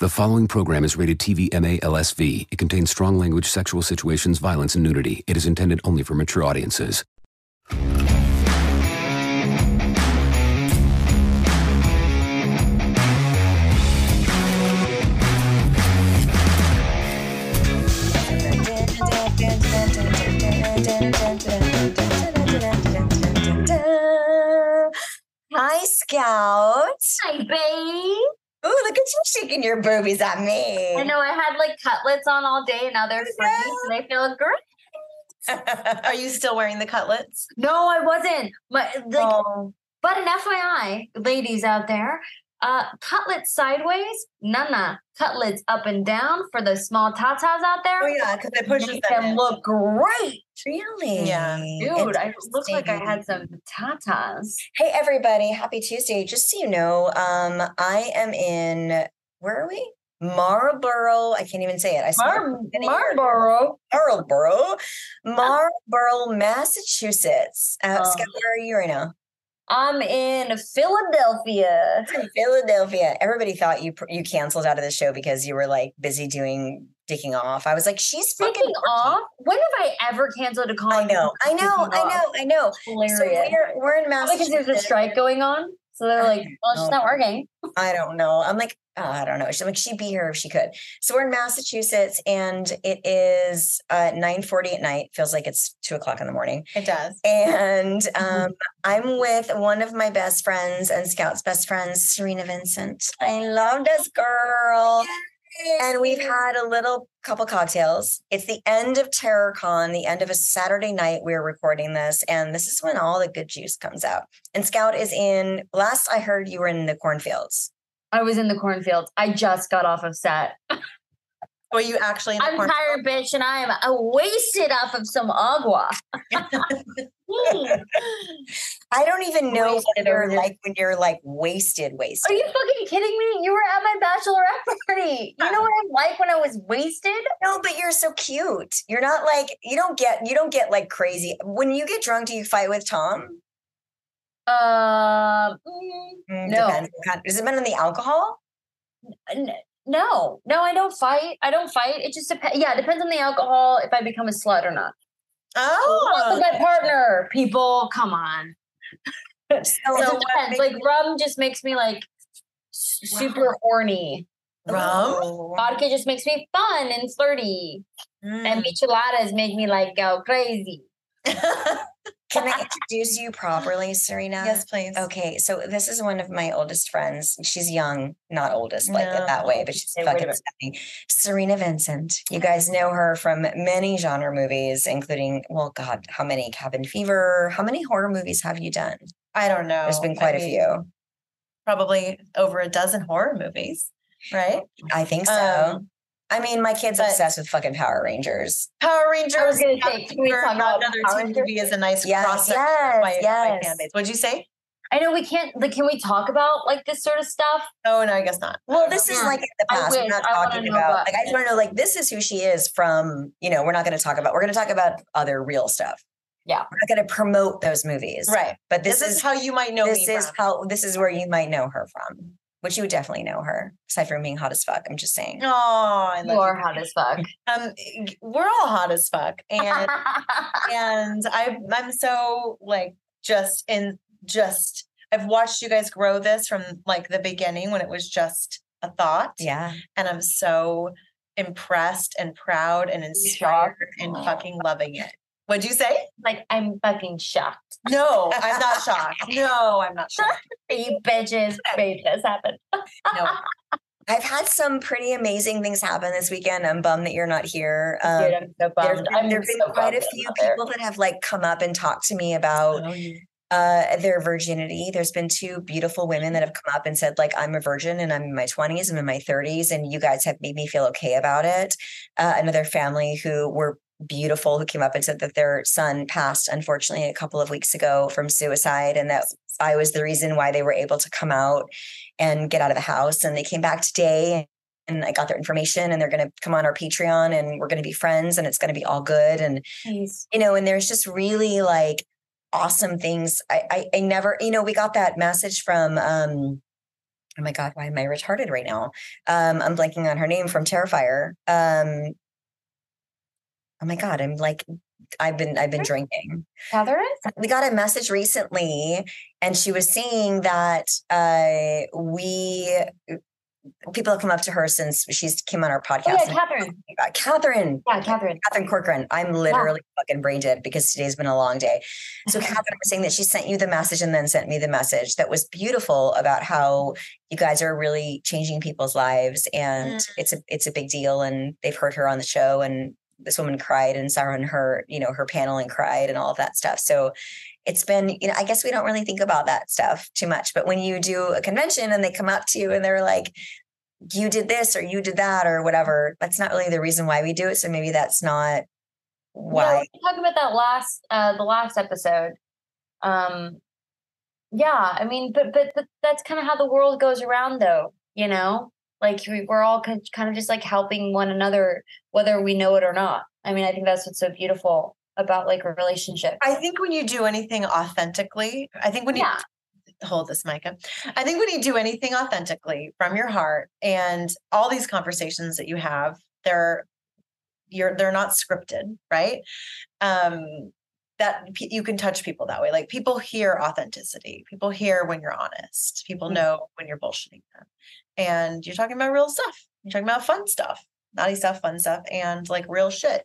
The following program is rated TV MA LSV. It contains strong language, sexual situations, violence, and nudity. It is intended only for mature audiences. Hi, Scout. Hi, babe. Ooh, look at you shaking your boobies at me. I know I had like cutlets on all day and now they're free and they feel great. Are you still wearing the cutlets? No, I wasn't. But like, Oh. but an FYI, ladies out there, uh, cutlets sideways, nana. Cutlets up and down for the small tatas out there. Oh yeah, because it pushes them. them look great. Really? Yeah. Dude, I look like I had some tatas. Hey, everybody. Happy Tuesday. Just so you know, um, I am in, where are we? Marlboro. I can't even say it. I. Mar-. Marlboro. Marlboro, Marlboro, Massachusetts. Uh, Oh. Scout, where are you right now? I'm in Philadelphia. Philadelphia. Everybody thought you you canceled out of the show because you were like busy doing dicking off. I was like, she's fucking off? When have I ever canceled a call? I know, I know, I know, I know. So we're we're in Massachusetts. because there's a strike going on. So they're like, well, she's not working. I don't know. I'm like, oh, I don't know. She's like, she'd be here if she could. So we're in Massachusetts, and it is uh, 9:40 at night. Feels like it's two o'clock in the morning. It does. And Mm-hmm. um, I'm with one of my best friends and Scout's best friends, Cerina Vincent. I love this girl. And we've had a little couple cocktails. It's the end of TerrorCon, the end of a Saturday night. We're recording this, and this is when all the good juice comes out. And Scout is in. Last I heard, you were in the cornfields. I was in the cornfields. I just got off of set. Were you actually in the I'm corn- tired, bitch, and I am wasted off of some agua. I don't even know what you're like when you're like wasted, wasted. Are you fucking kidding me? You were at my bachelorette party. You know what I'm like when I was wasted? No, but you're so cute. You're not like you don't get you don't get like crazy. When you get drunk, do you fight with Tom? Um, mm, Mm, No. depends. Does it depend on the alcohol? n- no, no, I don't fight. I don't fight. It just depends. Yeah, it depends on the alcohol if I become a slut or not. Oh, With my partner, people, come on. So, So it depends. Like rum just makes me like super horny. rum. Vodka just makes me fun and flirty. Mm. And micheladas make me like go crazy. Can I introduce you properly, Cerina? yes, please. Okay, so this is one of my oldest friends. She's young, not oldest like it No. that way, but she's fucking stunning. Cerina Vincent. You guys know her from many genre movies, including, well, God, how many? Cabin Fever. How many horror movies have you done? I don't know. There's been I quite a few. Probably over a dozen horror movies, right? I think so. Um, I mean, my kid's but- obsessed with fucking Power Rangers. Power Rangers. I was gonna say, can we talk about another Power TV is a nice Yes, crossover yes, by, by yes. fan base. What'd you say? I know we can't. Like, can we talk about like this sort of stuff? Oh no, I guess not. Well, this is Yeah. like in the I past. We're not talking about about- like I just want to know like this is who she is from, you know, we're not going to talk about we're going to talk about other real stuff. Yeah. We're not going to promote those movies. right. But This, this, is, how you might know this me is from. how this is where you might know her from. Which you would definitely know her, aside from being hot as fuck. I'm just saying. Oh, I love You are hot as fuck. Um, we're all hot as fuck, and and I I'm so like just in just I've watched you guys grow this from like the beginning when it was just a thought. Yeah. And I'm so impressed and proud and inspired and fucking loving it. What'd you say? Like I'm fucking shocked. No, I'm not shocked. No, I'm not shocked. You bitches made this happen. No. I've had some pretty amazing things happen this weekend. I'm bummed that you're not here. Um, Dude, I'm so bummed. been, I'm there've been so quite a few I'm there. people that have like come up and talked to me about Oh, yeah. uh, their virginity. There's been two beautiful women that have come up and said, like, I'm a virgin and I'm in my 20s, I'm in my 30s, and you guys have made me feel okay about it. Uh, another family who were beautiful who came up and said that their son passed, unfortunately, a couple of weeks ago from suicide, and that I was the reason why they were able to come out and get out of the house. And they came back today. And I got their information, and they're going to come on our Patreon, and we're going to be friends, and it's going to be all good. And Please. you know, and there's just really like awesome things. I, I, I never, you know, we got that message from, um, oh my God, why am I retarded right now? Um, I'm blanking on her name from Terrifier. Um, oh my God, I'm like, I've been, I've been drinking. Catherine? We got a message recently, and she was saying that uh, we people have come up to her since she's came on our podcast. Oh, yeah, Catherine. Catherine, Yeah, Catherine. Catherine Corcoran. I'm literally fucking brain dead because today's been a long day. So Catherine was saying that she sent you the message and then sent me the message that was beautiful about how you guys are really changing people's lives and Mm. it's a it's a big deal and they've heard her on the show and this woman cried and sat on her, you know, her panel and cried and all of that stuff. So it's been, you know, I guess we don't really think about that stuff too much. But when you do a convention and they come up to you and they're like, you did this or you did that or whatever, that's not really the reason why we do it. So maybe that's not Yeah, why. we talked about that last uh the last episode. Um yeah, I mean, but but, but that's kind of how the world goes around though, you know? Like we, we're all kind of just like helping one another whether we know it or not. I mean, I think that's what's so beautiful about like a relationship. I think when you do anything authentically, I think when you Yeah. hold this, Micah. I think when you do anything authentically from your heart and all these conversations that you have, they're you're they're not scripted, right? Um that you can touch people that way. Like people hear authenticity. People hear when you're honest. People Mhm. know when you're bullshitting them. And you're talking about real stuff. You're talking about fun stuff, naughty stuff, fun stuff, and like real shit.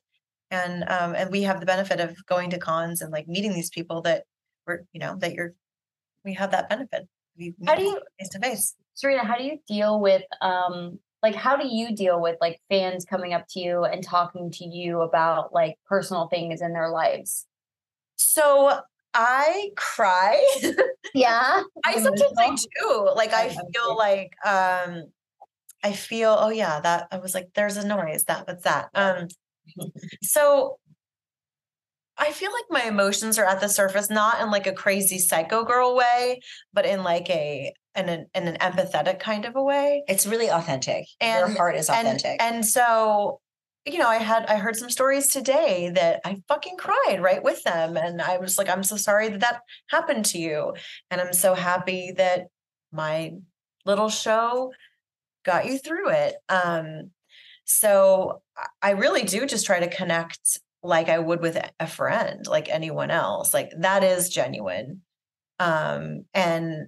And um and we have the benefit of going to cons and like meeting these people that we're you know that you're we have that benefit. We How do you- face to face? Cerina, how do you deal with um like how do you deal with like fans coming up to you and talking to you about like personal things in their lives? So I cry. Yeah. I sometimes I do. Like I feel like um I feel, oh yeah, that I was like, there's a noise. That what's that? Um so I feel like my emotions are at the surface, not in like a crazy psycho girl way, but in like a in an in an empathetic kind of a way. It's really authentic. And Your And- heart is and authentic. and so you know i had i heard some stories today that i fucking cried right with them and i was like i'm so sorry that that happened to you and i'm so happy that my little show got you through it um so I- really do just try to connect like i would with a friend like anyone else like that is genuine um and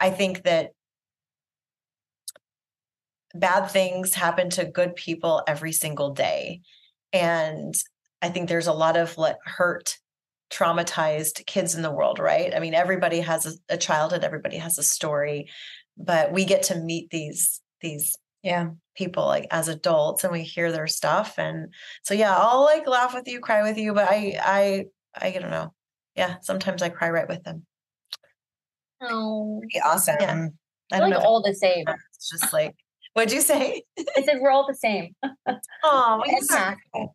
i think that bad things happen to good people every single day. And I think there's a lot of hurt, traumatized kids in the world, right? I mean, everybody has a, a childhood, everybody has a story, but we get to meet these these yeah. people like as adults and we hear their stuff. And so yeah, I'll like laugh with you, cry with you, but I I I don't know. Yeah, sometimes I cry right with them. Oh, Pretty awesome. Yeah. I like know. all the same. It's just like, what'd you say? I said we're all the same. Oh, Exactly.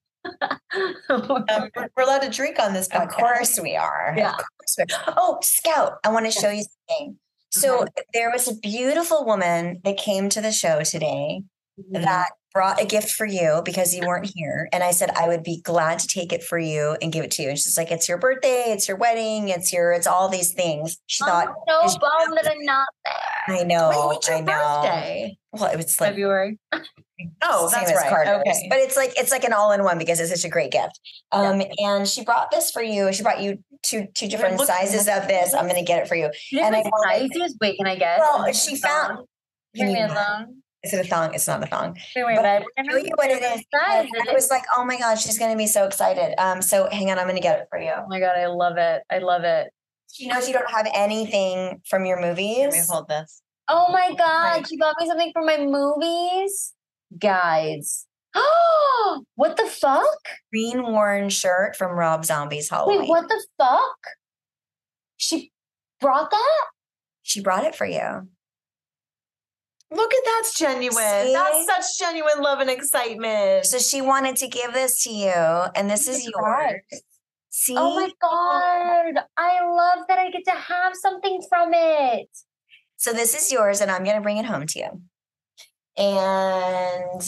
um, we're, we're allowed to drink on this podcast. Of course we are. Yeah. Of course we are. Oh, Scout, I want to show you something. So there was a beautiful woman that came to the show today Mm-hmm. that brought a gift for you because you weren't here. And I said, I would be glad to take it for you and give it to you. And she's like, it's your birthday, it's your wedding, it's your, it's all these things. She thought, I'm is- so bummed that I'm not there. I know, Wait, I know. birthday? Well, it was like February. Oh, that's right. Carter's. Okay. But it's like it's like an all-in-one because it's such a great gift. Um, and she brought this for you. She brought you two two different sizes of this. I'm gonna get it for you. And I wanted- sizes? Wait, can I guess? Well, she found- Bring me you a thong. Is it a thong? It's not a thong. Bring me a But. I'll you what it is. Size because is I was like, oh my god, she's gonna be so excited. Um, so hang on, I'm gonna get it for you. Oh my god, I love it. I love it. She knows you don't have anything from your Let movies. me hold this. Oh my god, Right. she got me something from my movies. Guys. Oh, what the fuck? Green worn shirt from Rob Zombie's Halloween. Wait, what the fuck? She brought that? She brought it for you. Look at that's genuine. See? That's such genuine love and excitement. So she wanted to give this to you, and this is yours. See? Oh my god. I love that I get to have something from it. So this is yours, and I'm gonna bring it home to you. And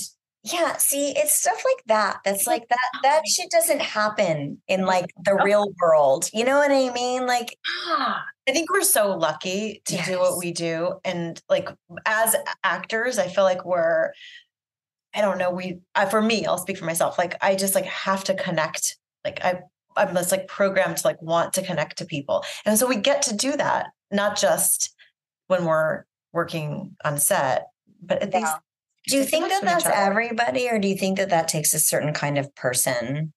yeah, see, it's stuff like that. That's like that. That shit doesn't happen in like the real world. You know what I mean? Like, I think we're so lucky to do what we do. And like as actors, I feel like we're, I don't know, we, uh, for me, I'll speak for myself. Like I just like have to connect. Like I, I'm just like programmed to like want to connect to people. And so we get to do that, not just when we're working on set, but at Yeah. least. Do you think that that's everybody, or do you think that that takes a certain kind of person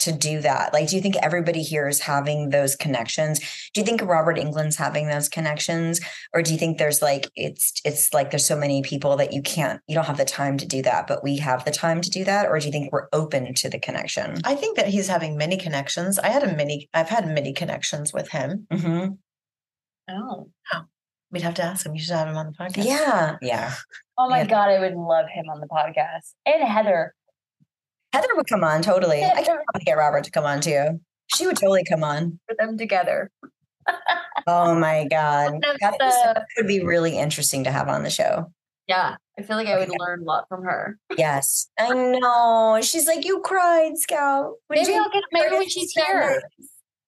to do that? Like, do you think everybody here is having those connections? Do you think Robert Englund's having those connections, or do you think there's like it's it's like there's so many people that you can't you don't have the time to do that, but we have the time to do that, or do you think we're open to the connection? I think that he's having many connections. I had a mini I've had many connections with him. mm-hmm. oh. We'd have to ask him. You should have him on the podcast. Yeah, yeah. Oh my Yeah. god, I would love him on the podcast. And Heather. Heather would come on totally. I Heather. can probably get Robert to come on too. She would totally come on. For them together. Oh my god, that the- would be really interesting to have on the show. Yeah. I feel like I would learn a lot from her. Yes, I know. She's like, you cried, Scout. When Maybe you I'll get maybe when she's here.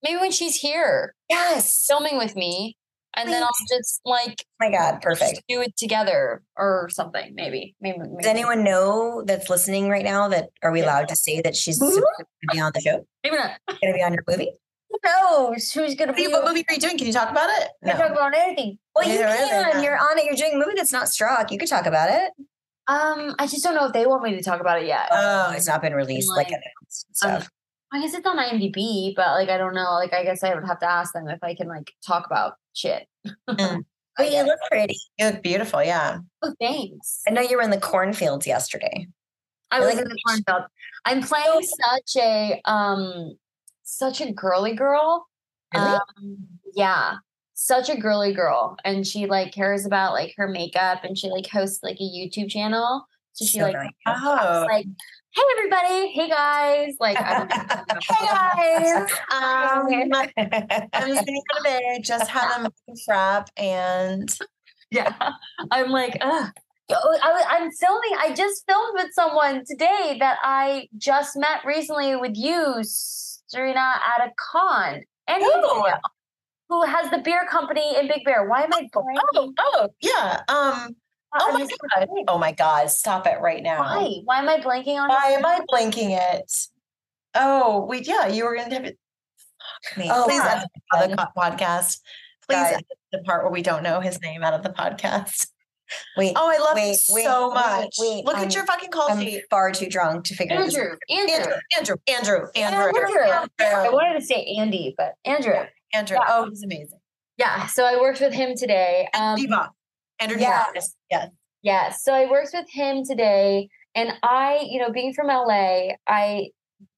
Maybe when she's here Yes. filming with me. And then I'll just like Oh my god, perfect. do it together or something. Maybe. Maybe. maybe. Does anyone know that's listening right now that are we allowed to say that she's supposed to be on the show? Maybe not. Going to be on your movie? Who knows who's gonna What, be? are you- what movie are you doing? Can you talk about it? Can talk about anything. Well, you Neither is it. can. You're on it. You're doing a movie that's not struck. You could talk about it. Um, I just don't know if they want me to talk about it yet. Oh, it's not been released like, like, announced and um, stuff. I guess it's on IMDb, but like I don't know. Like I guess I would have to ask them if I can like talk about shit. Oh, you look pretty. You look beautiful. Yeah. Oh, thanks. I know you were in the cornfields yesterday. I I was like in the cornfield. I'm playing such a um such a girly girl. Really? Um, yeah. Such a girly girl. And she like cares about like her makeup and she like hosts like a YouTube channel. So she So like nice. Oh. like, hey everybody, hey guys. Like I don't Hey guys. Um. I'm for. Just had a frap and yeah. I'm like, ugh. I, I'm filming. I just filmed with someone today that I just met recently with you, Cerina, at a con. And Oh. who has the beer company in Big Bear? Why am I oh, blanking? oh yeah. Um. Oh my god. Oh my god. Stop it right now. Why? Why am I blanking on? It? Why am I blanking it? Oh, we yeah. You were gonna have it. Oh, Please edit out of the podcast. Please edit the part where we don't know his name out of the podcast. Wait, Oh, I love Wait, you wait, so wait, name. wait, Look I'm- at your fucking call I'm sheet. far too drunk to figure out. Andrew, Andrew. Andrew, Andrew, Andrew, Andrew, Andrew. I wanted to say Andy, but Andrew. Andrew. Yeah. Oh, he's amazing. Yeah. So I worked with him today. Um, Diva. Andrew yeah. Yes. Yes. Yeah, so I worked with him today, and I, you know, being from LA, I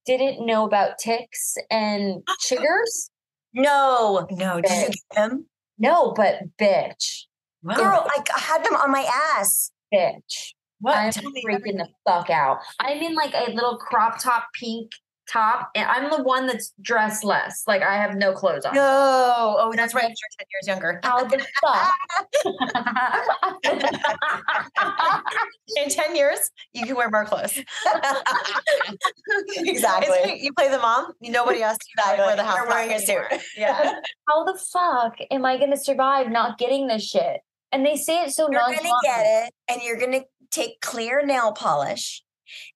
didn't know about ticks and chiggers. No, No, did you get them? No, but bitch, Wow. Girl, I I had them on my ass. bitch, what? I'm Tell freaking the fuck out. I'm in like a little crop top pink top, and I'm the one that's dressed less. Like I have no clothes on. No. Oh, that's right. You're 10 years younger. How the fuck? And 10 years, you can wear more clothes. Exactly. It's- You play the mom, nobody asked you to Exactly. wear the house. You're wearing a suit. Yeah. How the fuck am I gonna survive not getting this shit? And they say it so You're gonna get it, and you're gonna take clear nail polish,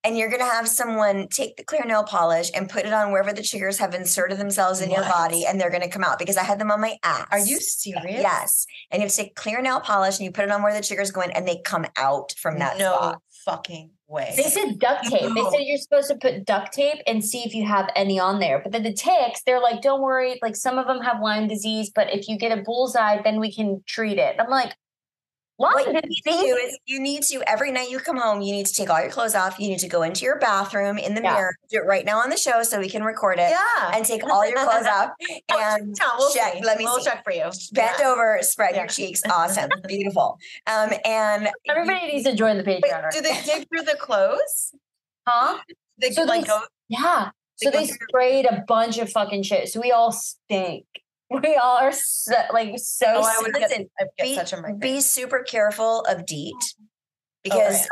and you're gonna have someone take the clear nail polish and put it on wherever the chiggers have inserted themselves in your body, and they're gonna come out because I had them on my ass. Are you serious? Yes. And you have to take clear nail polish and you put it on where the chiggers go in, and they come out from that no spot. fucking way. They said duct tape. They said you're supposed to put duct tape and see if you have any on there. But then the ticks, they're like, don't worry. Like some of them have Lyme disease, but if you get a bullseye, then we can treat it. I'm like, Lyme What you need to do is you need to every night you come home, you need to take all your clothes off. You need to go into your bathroom in the Yeah. mirror, do it right now on the show so we can record it. yeah. And take all your clothes off and Tom, we'll check. see. Let me we'll see. check for you. bend Yeah. over, spread Yeah. your cheeks. Awesome. Beautiful. Um, and Everybody needs to join the Wait, Patreon. right do they dig through the clothes? Huh? They So like they- go. Yeah. They So they through- sprayed a bunch of fucking shit. So we all stink. We all are so, like so. Oh, I would get, listen, get be, such a migraine. be super careful of DEET Oh, because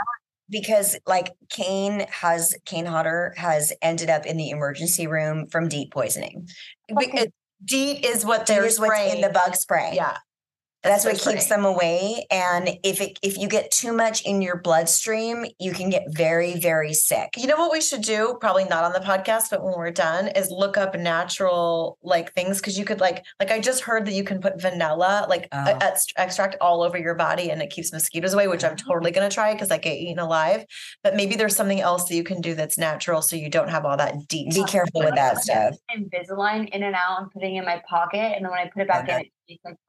because like Kane has Kane Hodder has ended up in the emergency room from DEET poisoning. Be- it- DEET is what they're is what's in the bug spray. Yeah. That's what keeps them away. And if it if you get too much in your bloodstream, you can get very, very sick. You know what we should do? Probably not on the podcast, but when we're done, is look up natural like things because you could like like I just heard that you can put vanilla like ah. Oh. a- ex- extract all over your body and it keeps mosquitoes away, which I'm totally gonna try because I get eaten alive. But maybe there's something else that you can do that's natural so you don't have all that DEET. Be careful with that stuff. Invisalign in and out and putting in my pocket, and then when I put it back Okay. in, like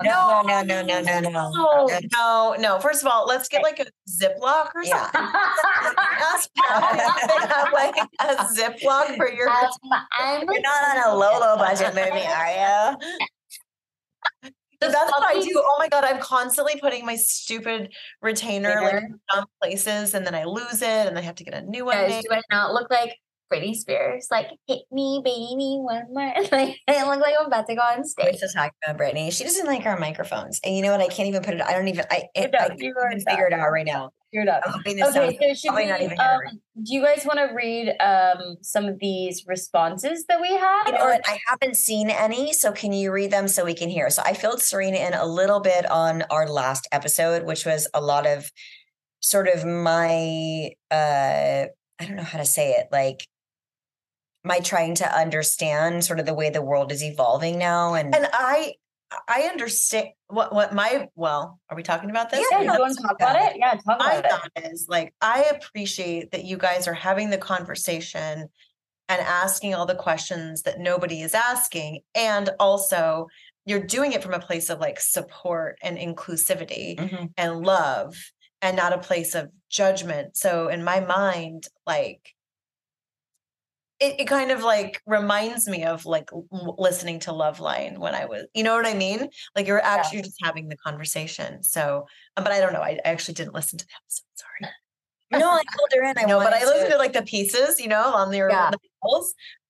No, no, no, no, no, no, no. No, no. First of all, let's get like a Ziploc or something. Have like a Ziploc for your. Um, I'm You're not on a low, low budget movie, are you? So that's what I do. Oh my god, I'm constantly putting my stupid retainer like Retainer. in dumb places, and then I lose it, and I have to get a new one. Guys, do I not look like Britney Spears? Like, hit me, baby, one more. Like, I look like I'm about to go on We're stage. still talking about Britney. She doesn't like our microphones, and you know what? I can't even put it. I don't even. I, it, I can't even figure it out right now. You're up. I'm hoping this Okay, sounds so should we, not even um, do you guys want to read um, some of these responses that we had? You know or- what? I haven't seen any, so can you read them so we can hear? So I filled Cerina in a little bit on our last episode, which was a lot of sort of my uh I don't know how to say it, like my trying to understand sort of the way the world is evolving now and, And I, I understand what what my well. Are we talking about this? yeah, Yeah, you want to talk about about it? Yeah, talk my about it. thought is like I appreciate that you guys are having the conversation and asking all the questions that nobody is asking, and also you're doing it from a place of like support and inclusivity Mhm. and love and not a place of judgment. So in my mind, like it, it kind of like reminds me of like listening to Love Line when I was, you know what I mean? Like you're actually just having the conversation. So, um, but I don't know. I, I actually didn't listen to the episode. Sorry. no, I pulled her in. I know, but I listened to- to like the pieces, you know, on the, Yeah. the.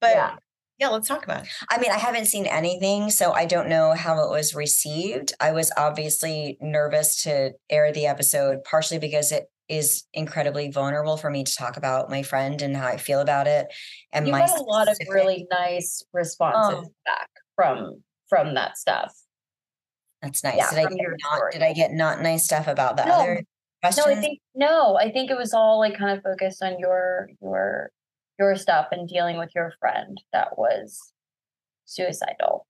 But Yeah. yeah. let's talk about it. I mean, I haven't seen anything, so I don't know how it was received. I was obviously nervous to air the episode, partially because it is incredibly vulnerable for me to talk about my friend and how I feel about it. And You my got a lot of really nice responses back from from that stuff. that's nice. yeah, did I get not story. did I get not nice stuff about the No. other No. I think no, I think it was all like kind of focused on your your your stuff and dealing with your friend that was suicidal.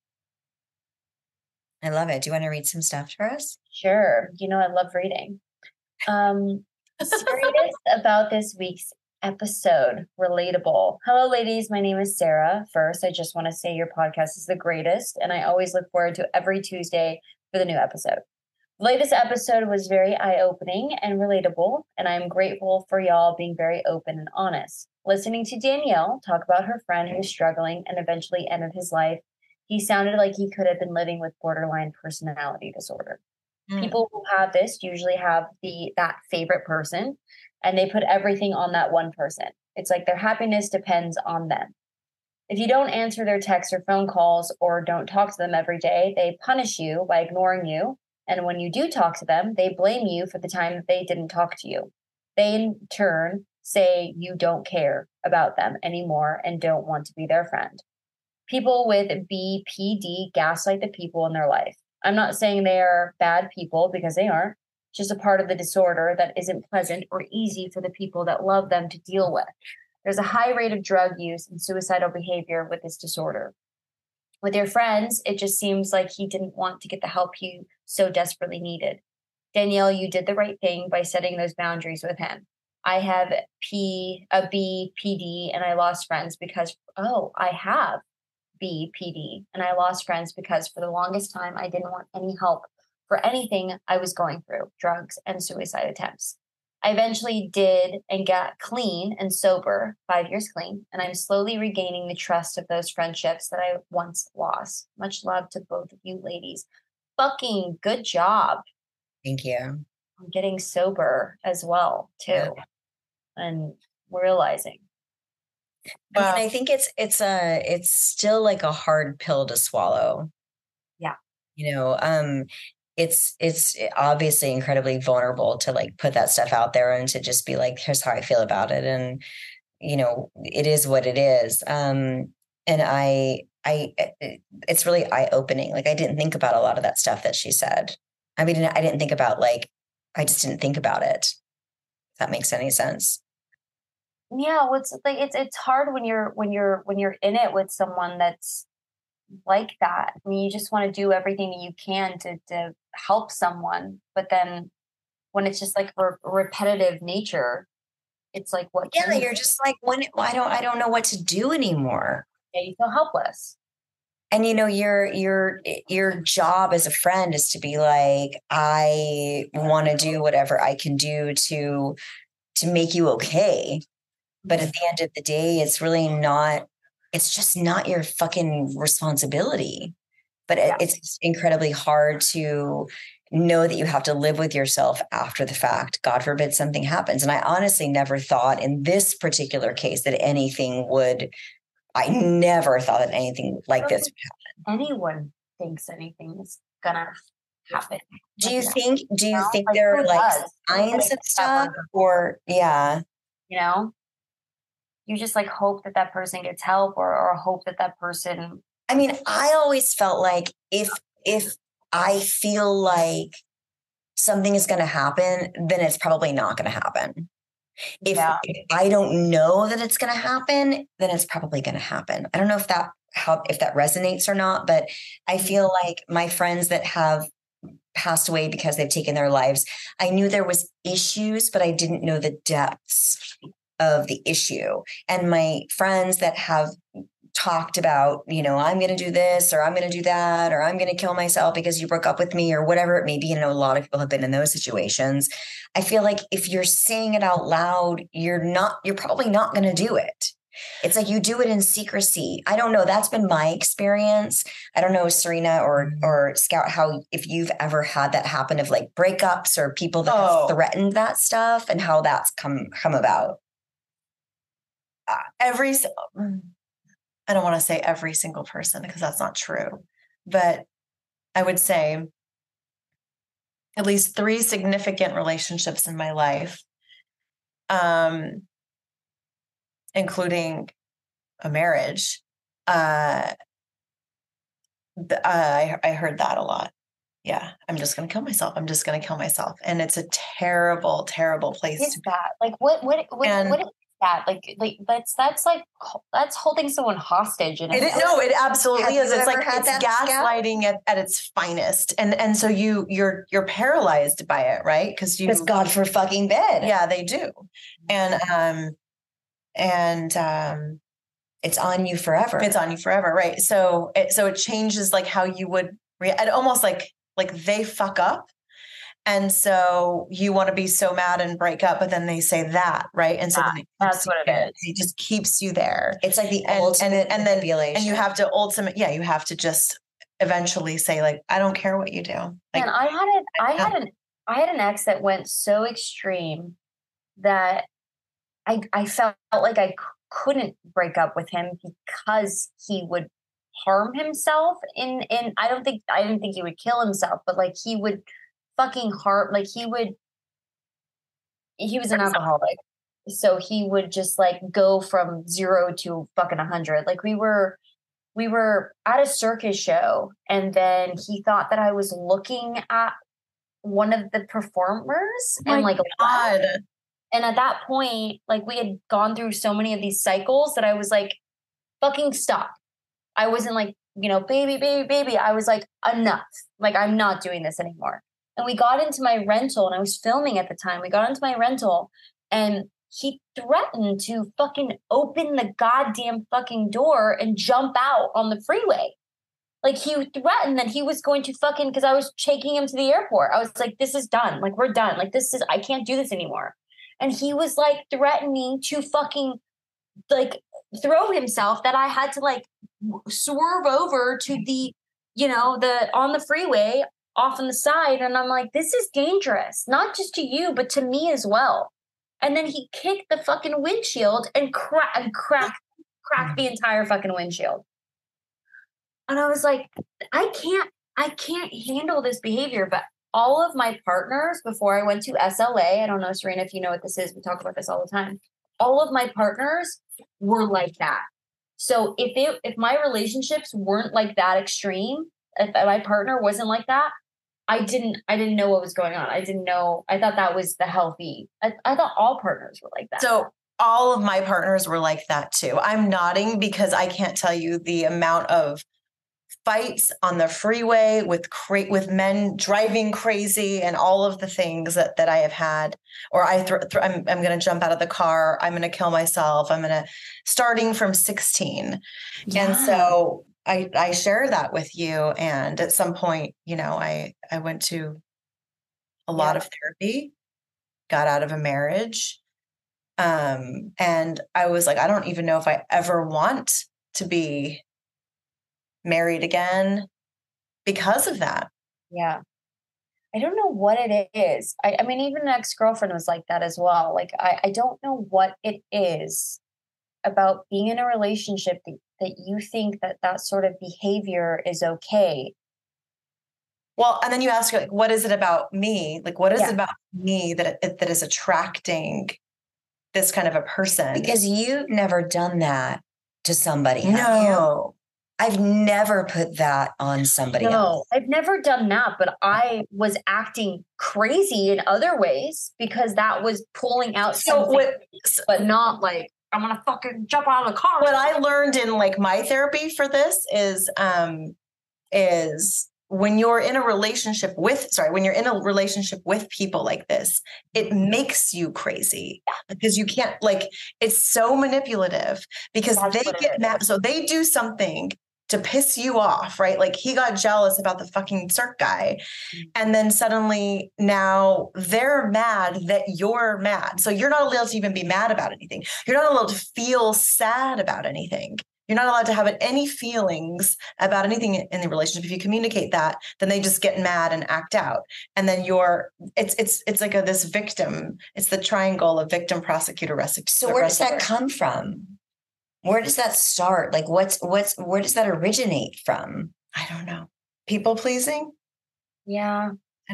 I love it. Do you want to read some stuff for us? Sure. You know, I love reading. Um, serious about this week's episode. Relatable. Hello, ladies. My name is Sarah. First, I just want to say your podcast is the greatest, and I always look forward to every Tuesday for the new episode. The latest episode was very eye opening and relatable, and I'm grateful for y'all being very open and honest. Listening to Danielle talk about her friend who's struggling and eventually ended his life, he sounded like he could have been living with borderline personality disorder Mm. people who have this usually have the that favorite person and they put everything on that one person it's like their happiness depends on them if you don't answer their texts or phone calls or don't talk to them every day they punish you by ignoring you and when you do talk to them they blame you for the time that they didn't talk to you they in turn say you don't care about them anymore and don't want to be their friend. People with BPD gaslight the people in their life. I'm not saying they are bad people because they aren't. It's just a part of the disorder that isn't pleasant or easy for the people that love them to deal with. There's a high rate of drug use and suicidal behavior with this disorder. With your friends, it just seems like he didn't want to get the help he so desperately needed. Danielle, you did the right thing by setting those boundaries with him. I have P a BPD and I lost friends because oh, I have BPD and I lost friends because for the longest time I didn't want any help for anything I was going through, drugs and suicide attempts. I eventually did and got clean and sober, five years clean, and I'm slowly regaining the trust of those friendships that I once lost. Much love to both of you ladies. Fucking good job. Thank you. I'm getting sober as well, too, yeah. and realizing. I mean, I think it's it's a it's still like a hard pill to swallow. Yeah. You know, um, it's it's obviously incredibly vulnerable to like put that stuff out there and to just be like here's how i feel about it and you know it is what it is. Um and i i eh, eh, it's really eye opening like i didn't think about a lot of that stuff that she said. I mean i didn't think about like i just didn't think about it if that makes any sense yeah it's like it's it's hard when you're when you're when you're in it with someone that's like that. I mean, you just want to do everything that you can to to help someone, but then when it's just like a repetitive nature, it's like what? Yeah, you're just like when I don't I don't know what to do anymore. Yeah, you feel helpless. And you know your your your job as a friend is to be like I want to do whatever I can do to to make you okay. But at mm. the end of the day, it's really not it's just not your fucking responsibility. But yeah. it's incredibly hard to know that you have to live with yourself after the fact. God forbid something happens. And I honestly never thought in this particular case that anything would, I hmm. never thought that anything like this would happen. Anyone thinks anything is gonna happen. Do you think, do you, think like, there are like signs of stuff or, yeah. You know, you just like hope that that person gets help or, or hope that that person i mean i always felt like if if i feel like something is going to happen then it's probably not going to happen if, yeah. if, i don't know that it's going to happen then it's probably going to happen i don't know if that how if that resonates or not but i feel mm-hmm. like my friends that have passed away because they've taken their lives i knew there was issues but i didn't know the depths of the issue. And my friends that have talked about, you know, I'm going to do this or I'm going to do that or I'm going to kill myself because you broke up with me or whatever it may be. You know, a lot of people have been in those situations. I feel like if you're saying it out loud, you're not, you're probably not going to do it. It's like you do it in secrecy. I don't know. That's been my experience. I don't know, Cerina or mm-hmm. or Scout, how if you've ever had that happen of like breakups or people that oh. have threatened that stuff and how that's come come about every mm, I don't want to say every single person because that's not true, but I would say at least three significant relationships in my life, um, including a marriage. Uh, I I heard that a lot. Yeah, I'm just gonna kill myself. I'm just gonna kill myself, and it's a terrible, terrible place. Is that like what? What? What? And, what that like like that's that's like that's holding someone hostage and it, no it absolutely Have is. It's like it's gaslighting at, at its finest. And and so you you're you're paralyzed by it right? Because you because god for fucking bed yeah they do. And um and um it's on you forever. It's on you forever right. So it so it changes like how you would react almost like like they fuck up and so you want to be so mad and break up, but then they say that, right? And so yeah, that's what it is. It just keeps you there. It's like the and, ultimate and, and then and you have to ultimate, yeah, you have to just eventually say like, I don't care what you do. Like, and I had it. I had an I had an ex that went so extreme that I I felt like I couldn't break up with him because he would harm himself in in I don't think I didn't think he would kill himself, but like he would fucking heart like he would he was an alcoholic. So he would just like go from zero to fucking a hundred. Like we were we were at a circus show and then he thought that I was looking at one of the performers Oh and like God. and at that point, like we had gone through so many of these cycles that I was like, fucking stop. I wasn't like, you know, baby, baby, baby. I was like, enough. Like, I'm not doing this anymore. And we got into my rental and I was filming at the time. We got into my rental and he threatened to fucking open the goddamn fucking door and jump out on the freeway. Like he threatened that he was going to fucking because I was taking him to the airport. I was like, this is done. Like we're done. Like this is I can't do this anymore. And he was like threatening to fucking like throw himself that I had to like swerve over to the, you know, the on the freeway off on the side. And I'm like, this is dangerous, not just to you, but to me as well. And then he kicked the fucking windshield and crack cracked cracked the entire fucking windshield. And I was like, I can't, I can't handle this behavior. But all of my partners before I went to SLA, I don't know, Cerina, if you know what this is, we talk about this all the time. All of my partners were like that. So if it if my relationships weren't like that extreme, if my partner wasn't like that, I didn't I didn't know what was going on. I didn't know. I thought that was the healthy. I, I thought all partners were like that. So all of my partners were like that too. I'm nodding because I can't tell you the amount of fights on the freeway with cra- with men driving crazy and all of the things that that I have had or I thr thr- I'm I'm going to jump out of the car, I'm going to kill myself, I'm going to starting from 16. And so I I share that with you and at some point, you know, I I went to a lot Yeah. of therapy, got out of a marriage. Um and I was like I don't even know if I ever want to be married again because of that. Yeah. I don't know what it is. I, I mean, even an ex girlfriend was like that as well. Like, I, I don't know what it is about being in a relationship that, that you think that that sort of behavior is okay. Well, and then you ask like what is it about me? Like what is Yeah. it about me that that is attracting this kind of a person? Because you've never done that to somebody. no. I've never put that on somebody No, else. I've never done that, but I was acting crazy in other ways because that was pulling out So something, what but not like I'm gonna fucking jump out of the car. what I learned in like my therapy for this is um is when you're in a relationship with sorry when you're in a relationship with people like this it makes you crazy. Because you can't like it's so manipulative because That's they get mad. So they do something to piss you off right like he got jealous about the fucking circ guy and then suddenly now they're mad that you're mad so you're not allowed to even be mad about anything you're not allowed to feel sad about anything. You're not allowed to have any feelings about anything in the relationship. If you communicate that, then they just get mad and act out. And then you're it's it's it's like a this victim. It's the triangle of victim, prosecutor, rescue. So where does that come from? Where does that start? Like what's what's where does that originate from? I don't know. People pleasing? yeah.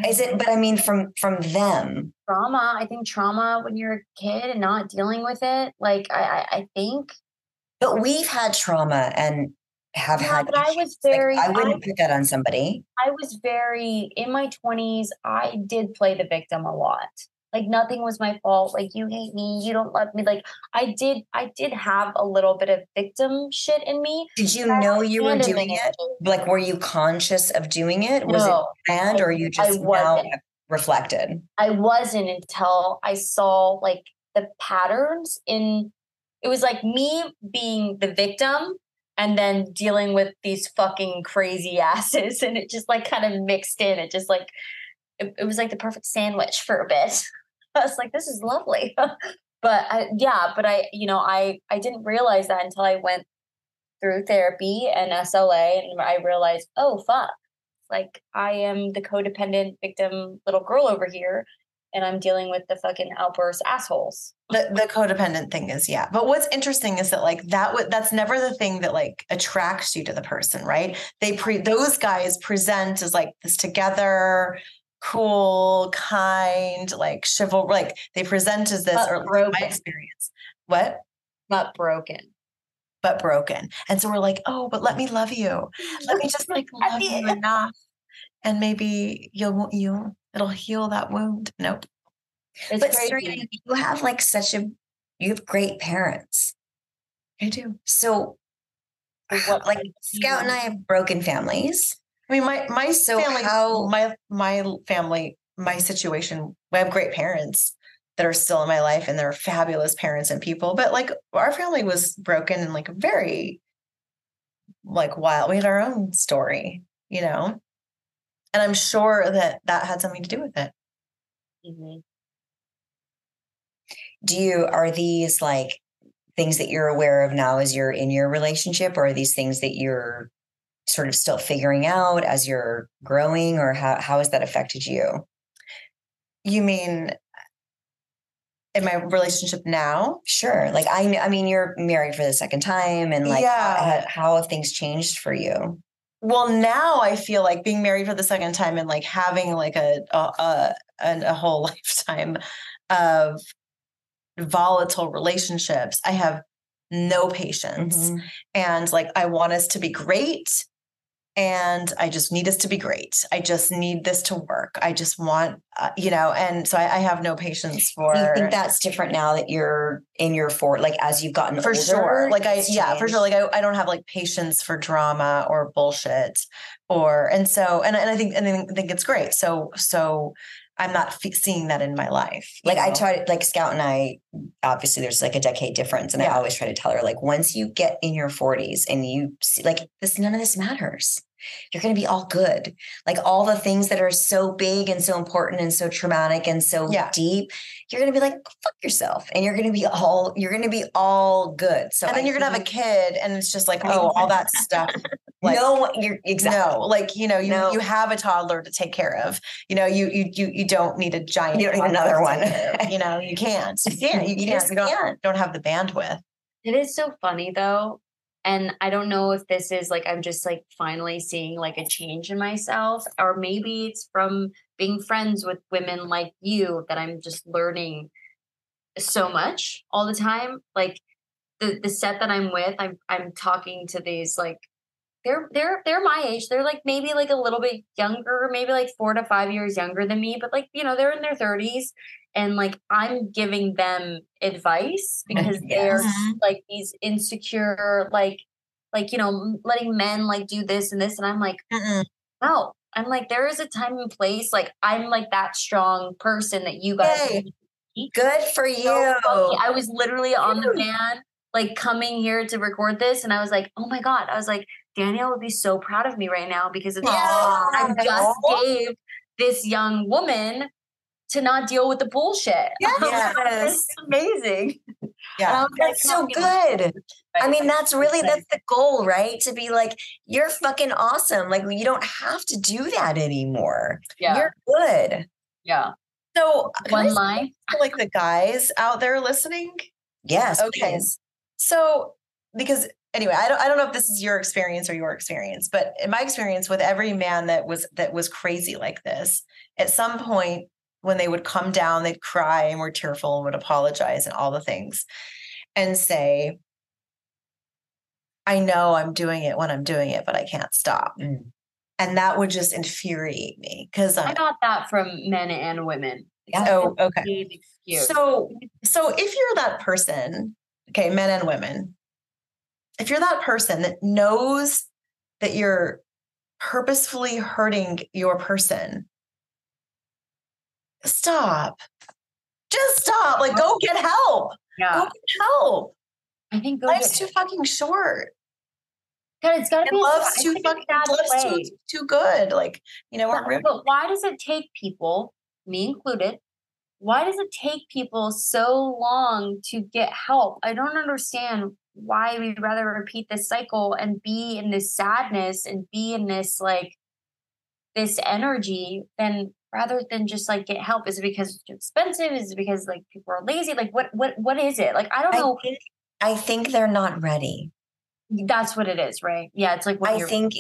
Is it but I mean from from them. trauma. I think trauma when you're a kid and not dealing with it. Like I, I, I think. But we've had trauma and have Yeah, had but I was very. I I, wouldn't put that on somebody. I was very in my twenties. I did play the victim a lot. Like nothing was my fault. Like you hate me. You don't love me. Like I did. I did have a little bit of victim shit in me. Did you know you were doing it? Like were you conscious of doing it? Was No, it planned or you just now reflected? I wasn't until I saw like the patterns in it was like me being the victim and then dealing with these fucking crazy asses and it just like kind of mixed in it just like it, it was like the perfect sandwich for a bit i was like this is lovely. But I, yeah but i you know i i didn't realize that until i went through therapy and sla and i realized oh fuck. Like I am the codependent victim little girl over here, and I'm dealing with the fucking outburst assholes. the, the codependent thing is yeah. But what's interesting is that like that would that's never the thing that like attracts you to the person right? They pre those guys present as like this together cool, kind, like chivalry. Like they present as this, But or my broken. experience. What? But broken. But broken. And so we're like, oh, but let me love you. Let me just like love you enough, and maybe you'll you it'll heal that wound. Nope. It's but crazy. Cerina, you have like such a you have great parents. I do. So what like Scout and I have broken families. I mean, my my So family, how- my my family, my situation. I have great parents that are still in my life, and they're fabulous parents and people. But like our family was broken and like very, like wild. We had our own story, you know, and I'm sure that that had something to do with it. Mhm. Do you are these like things that you're aware of now as you're in your relationship, or are these things that you're sort of still figuring out as you're growing, or how how has that affected you? You mean in my relationship now? Sure. Like I, I mean, you're married for the second time, and like, Yeah. how, how have things changed for you? Well, now I feel like being married for the second time and like having like a a a, a whole lifetime of volatile relationships. I have no patience, Mhm. and like I want us to be great, and I just need this to be great. I just need this to work. I just want, uh, you know, and so I, I have no patience for. You think that's different now that you're in your fort, like as you've gotten for older? sure like i yeah for sure like I, I don't have like patience for drama or bullshit or and so and, and i think and I think it's great so so i'm not fe seeing that in my life. Like I know? try like Scout and I obviously there's like a decade difference and I always try to tell her like once you get in your 40s and you see like this none of this matters you're going to be all good like all the things that are so big and so important and so traumatic and so Yeah. deep you're going to be like fuck yourself and you're going to be all you're going to be all good so and then I you're gonna have a kid and it's just like oh all that stuff like no you're exactly no like you know you No. you have a toddler to take care of you know you you you, you don't need a giant You don't need another one. take care of, you know you can't you can't you, You can't just you don't, can't. don't have the bandwidth It is so funny though. And I don't know if this is like I'm just like finally seeing like a change in myself, or maybe it's from being friends with women like you that I'm just learning so much all the time. Like the the set that I'm with, I'm I'm talking to these like they're they're they're my age. They're like maybe like a little bit younger, maybe like four to five years younger than me, but like you know they're in their thirties, and like I'm giving them advice because they're mm-hmm. like these insecure like like you know letting men like do this and this, and I'm like Mm-mm. no. I'm like there is a time and place. Like I'm like that strong person that you guys. Yay. need. good for you So. I was literally on the van, like coming here to record this, and I was like, "Oh my god!" I was like, "Danielle would be so proud of me right now because it's Yeah. I just gave this young woman to not deal with the bullshit." I was like, Yes. "It's amazing." yeah And I was like, That's so "Oh, good. I mean, that's really that's the goal, right? To be like, you're fucking awesome. Like you don't have to do that anymore. yeah, You're good. yeah. so One line. to, like the guys out there listening Yes. Okay. please. So, because anyway, I don't I don't know if this is your experience or your experience, but in my experience with every man that was that was crazy like this, at some point when they would come down, they'd cry and were tearful and would apologize and all the things and say, I know I'm doing it when I'm doing it, but I can't stop. Mm. And that would just infuriate me because I I got that from men and women. Yeah. oh okay. So, so if you're that person, okay, men and women, if you're that person that knows that you're purposefully hurting your person, stop. Just stop. Like, go get help. Yeah. Go get help. I think go Life's too fucking short. God, it's gotta And be. love's too fucking love's way. too, too good. Like, you know, But, but why does it take people, me included, why does it take people so long to get help? I don't understand why we'd rather repeat this cycle and be in this sadness and be in this like this energy than rather than just like get help. Is it because it's too expensive? Is it because like people are lazy? Like what what what is it? Like I don't I know. think, I think they're not ready. That's what it is, right? Yeah, it's like what I think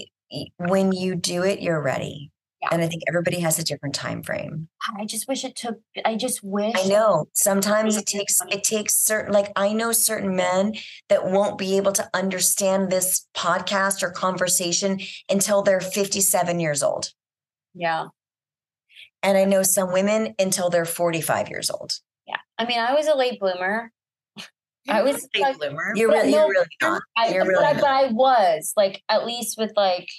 when you do it, you're ready. Yeah. And I think everybody has a different time frame. I just wish it took. I just wish. I know sometimes it takes it takes certain like I know certain men that won't be able to understand this podcast or conversation until they're 57 years old. Yeah, And I know some women until they're 45 years old. yeah. I mean, I was a late bloomer. I You're was a late like- bloomer. You're really, no, you're really not. I, You're but, really I, not. but I was like at least with like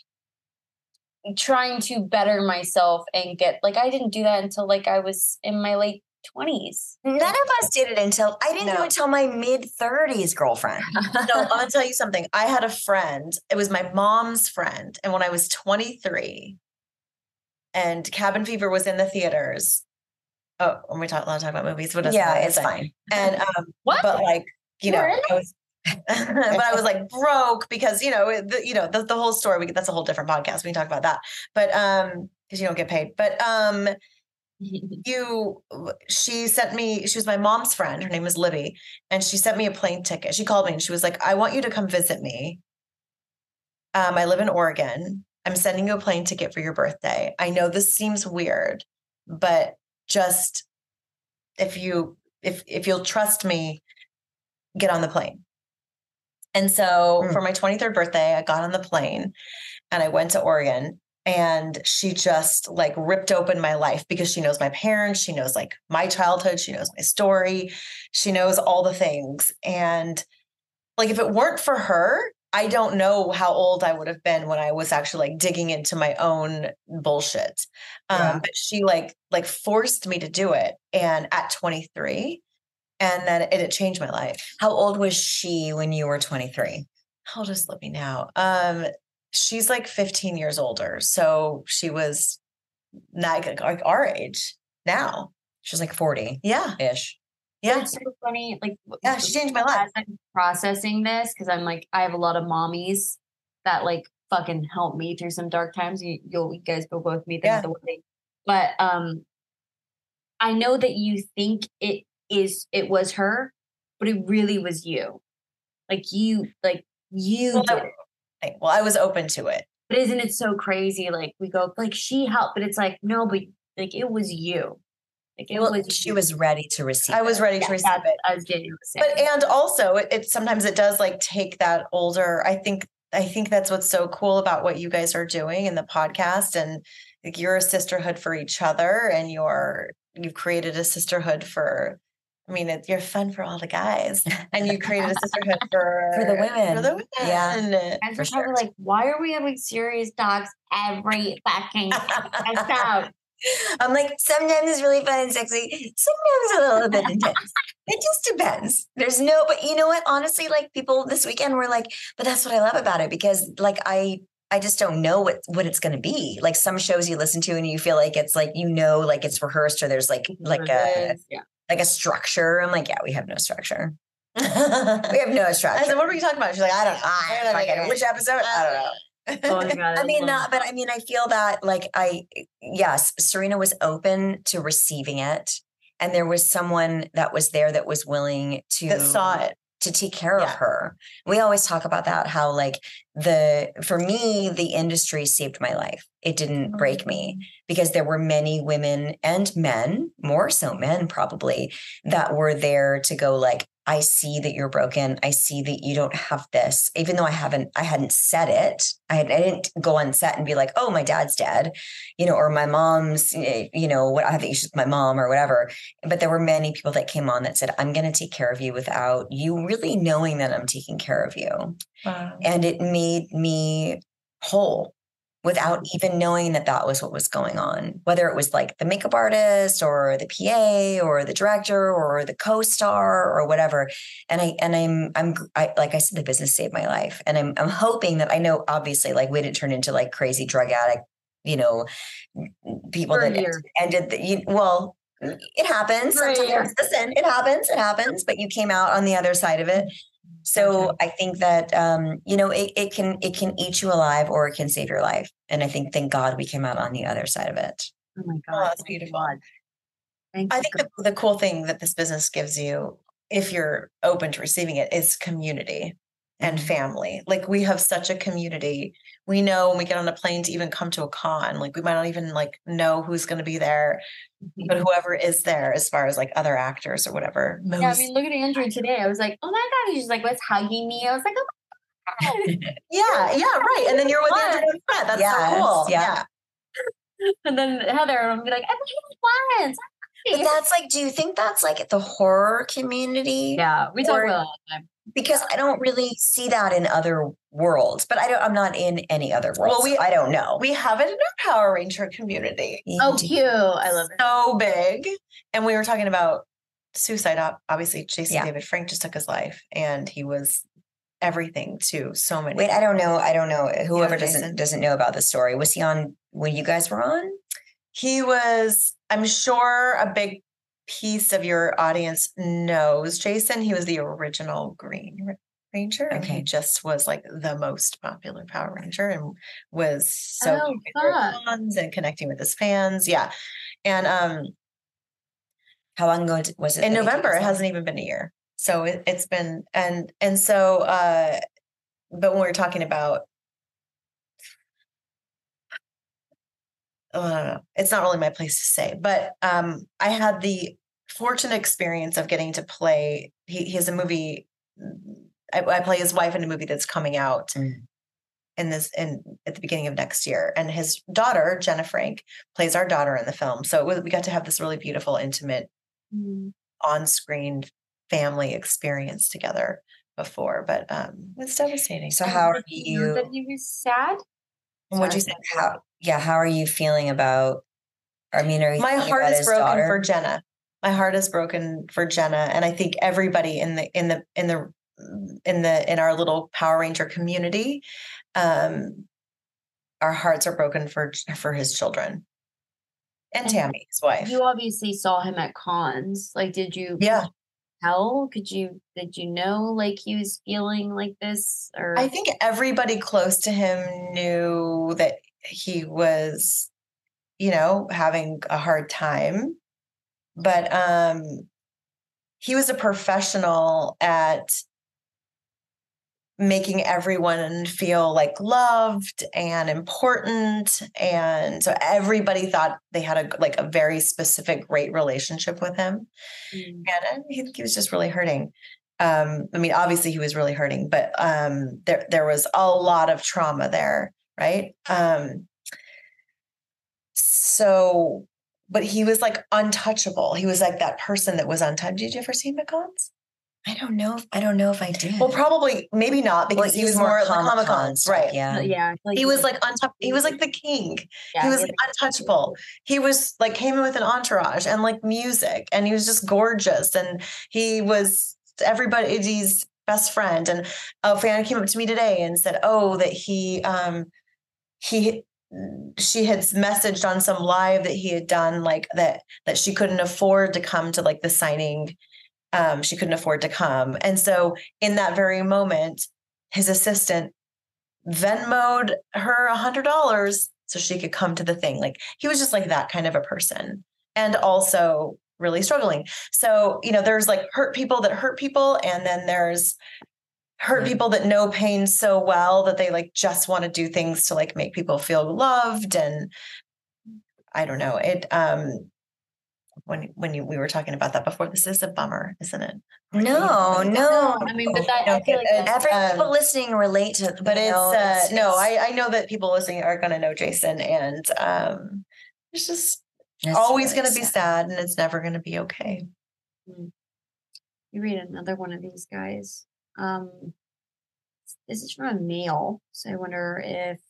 trying to better myself and get like I didn't do that until like I was in my late twenties. None of us did it until I didn't do it until my mid 30s, girlfriend. no, I'm gonna tell you something. I had a friend. It was my mom's friend, and when I was 23, and Cabin Fever was in the theaters. Oh, when we talk a lot of talk about movies, what does yeah, it's fine. And um, What? but like you You know, were in I was, but I was like broke because you know, the, you know, the, the whole story. We, that's a whole different podcast. We can talk about that. But um, because you don't get paid. But um, you she sent me she was my mom's friend her name was libby and she sent me a plane ticket she called me and she was like i want you to come visit me um, i live in oregon i'm sending you a plane ticket for your birthday. I know this seems weird but just if you if if you'll trust me get on the plane. And so Mm. for my 23rd birthday i got on the plane and i went to oregon and she just like ripped open my life because she knows my parents she knows like my childhood she knows my story she knows all the things. And like if it weren't for her i don't know how old i would have been when i was actually like digging into my own bullshit um Yeah. but she like like forced me to do it and at 23 and then it, it changed my life How old was she when you were 23? how old is Libby now? Um, she's like 15 years older. So she was not like our age now. She's like 40 Yeah. ish. Yeah. It's so funny. Like Yeah, she changed my life. As I'm processing this because I'm like I have a lot of mommies that like fucking help me through some dark times. You, you'll you guys will both meet them Yeah. at the wedding, but um, I know that you think it is it was her, but it really was you. Like you, like you Well, did I- it. Well, I was open to it. But isn't it so crazy? Like we go, like she helped, but it's like no, but like it was you. Like it Well, was. she was ready to receive I was it. ready Yeah, to receive that's- it. As Jenny was saying. But and also it, it sometimes it does like take that older. I think I think that's what's so cool about what you guys are doing in the podcast and like you're a sisterhood for each other and you're you've created a sisterhood for I mean, it, you're fun for all the guys, and you created a sisterhood for For the women. For the women, Yeah. yeah. guys for are probably sure. like, why are we having serious talks every fucking episode? I'm like, sometimes it's really fun and sexy, sometimes a little bit intense. It just depends. There's no, but you know what? Honestly, like people this weekend were like, but that's what I love about it because like I I just don't know what what it's going to be. Like some shows you listen to and you feel like it's like you know like it's rehearsed or there's like like a yeah. like a structure. I'm like, yeah, we have no structure. we have no I structure. said, "What were you talking about?" She's like, "I don't know. I I don't know. which episode? I don't know. Oh my god! I mean, love not, but I mean, I feel that like I, yes, Cerina was open to receiving it. And there was someone that was there that was willing to That saw it. to take care of her. We always talk about that, how like the for me, the industry saved my life. It didn't break me mm. because there were many women and men, more so men probably, that were there to go like, I see that you're broken. I see that you don't have this, even though I haven't, I hadn't said it. I, had, I didn't go on set and be like, oh, my dad's dead, you know, or my mom's, you know, what I have issues with my mom or whatever. But there were many people that came on that said, I'm going to take care of you without you really knowing that I'm taking care of you. Wow. And it made me whole without even knowing that that was what was going on, whether it was like the makeup artist or the PA or the director or the co-star or whatever. And I and I'm I'm I, like I said, the business saved my life, and I'm I'm hoping that I know obviously like we didn't turn into like crazy drug addict, you know, people For that ended the you, well. It happens. For a year. Sometimes, listen, it happens. It happens. But you came out on the other side of it. So I think that um, you know it, it can it can eat you alive or it can save your life. And I think thank God we came out on the other side of it. Oh my god! Oh, that's thank beautiful. God. Thank I think the, the cool thing that this business gives you, if you're open to receiving it, is community. And Mhm. family. Like we have such a community. We know when we get on a plane to even come to a con, like we might not even like know who's going to be there, but whoever is there, as far as like other actors or whatever. Yeah, I mean, look at Andrew today. I was like, oh my god, he's just like was hugging me. I was like, oh my god. yeah, yeah, right. And then you're with. Andrew and That's Yes, so cool. yeah. and then Heather would be like, I played once. But that's like, do you think that's like the horror community? Yeah, we talk about it all the time. Because I don't really see that in other worlds, but I don't. I'm not in any other world. Well, we- so I don't know. We have it in our Power Ranger community. Oh, cute. I love it. So big. And we were talking about suicide. Obviously, Jason Yeah. David Frank just took his life and he was everything to so many. Wait, I don't know. I don't know. Whoever Jason. doesn't doesn't know about the story. Was he on when you guys were on? He was, I'm sure, a big piece of your audience knows Jason. He was the original Green Ra- Ranger, and he just was like the most popular Power Ranger and was so Oh, popular at fun. cons and connecting with his fans. Yeah. And um How long ago was it? in that he took November, it hasn't even been a year. So it, it's been and and so uh but when we're talking about I don't know, it's not really my place to say, but um I had the fortunate experience of getting to play he, he has a movie I, I play his wife in a movie that's coming out Mm. in this in at the beginning of next year and his daughter jenna frank plays our daughter in the film so it was, we got to have this really beautiful intimate Mm. on-screen family experience together before, but um it's devastating. So how are you that he was sad? What'd you say? How, yeah, how are you feeling about? I mean, are you My heart about is his broken daughter? for Jenna. My heart is broken for Jenna, and I think everybody in the in the in the in the in our little Power Ranger community, um, our hearts are broken for for his children and And Tammy, his wife. You obviously saw him at cons. Like, did you Yeah. tell? Could you did you know like he was feeling like this? Or I think everybody close to him knew that he was, you know, having a hard time. But um he was a professional at making everyone feel like loved and important and so everybody thought they had a like a very specific great relationship with him Mm. and he, he was just really hurting. Um, I mean, obviously he was really hurting, but um, there there was a lot of trauma there, right? Um, so, but he was like untouchable. He was like that person that was untouchable. Did you ever see him at cons? I don't know. If, I don't know if I did. Well, probably maybe not because Well, he was more, Comic-Con Comic Con, right? Yeah. Yeah, like He was like untouchable. He was like the king. yeah, he was like untouchable. He was like came in with an entourage and like music, and he was just gorgeous. And he was everybody's best friend. And a fan came up to me today and said, "Oh, that he um he." she had messaged on some live that he had done like that that she couldn't afford to come to like the signing um she couldn't afford to come and so in that very moment his assistant venmoed her a hundred dollars so she could come to the thing like he was just like that kind of a person and also really struggling so you know there's like hurt people that hurt people and then there's hurt Mhm. people that know pain so well that they like just want to do things to like make people feel loved and i don't know it um when when you, we were talking about that before this is a bummer isn't it no, no. I mean, but that No, I feel like it- that's, Every um, people listening relate to, but it's know, uh no i i know that people listening are going to know jason and um it's just it's always really going to be sad and it's never going to be okay you read another one of these guys. Um, this is from a male, so I wonder if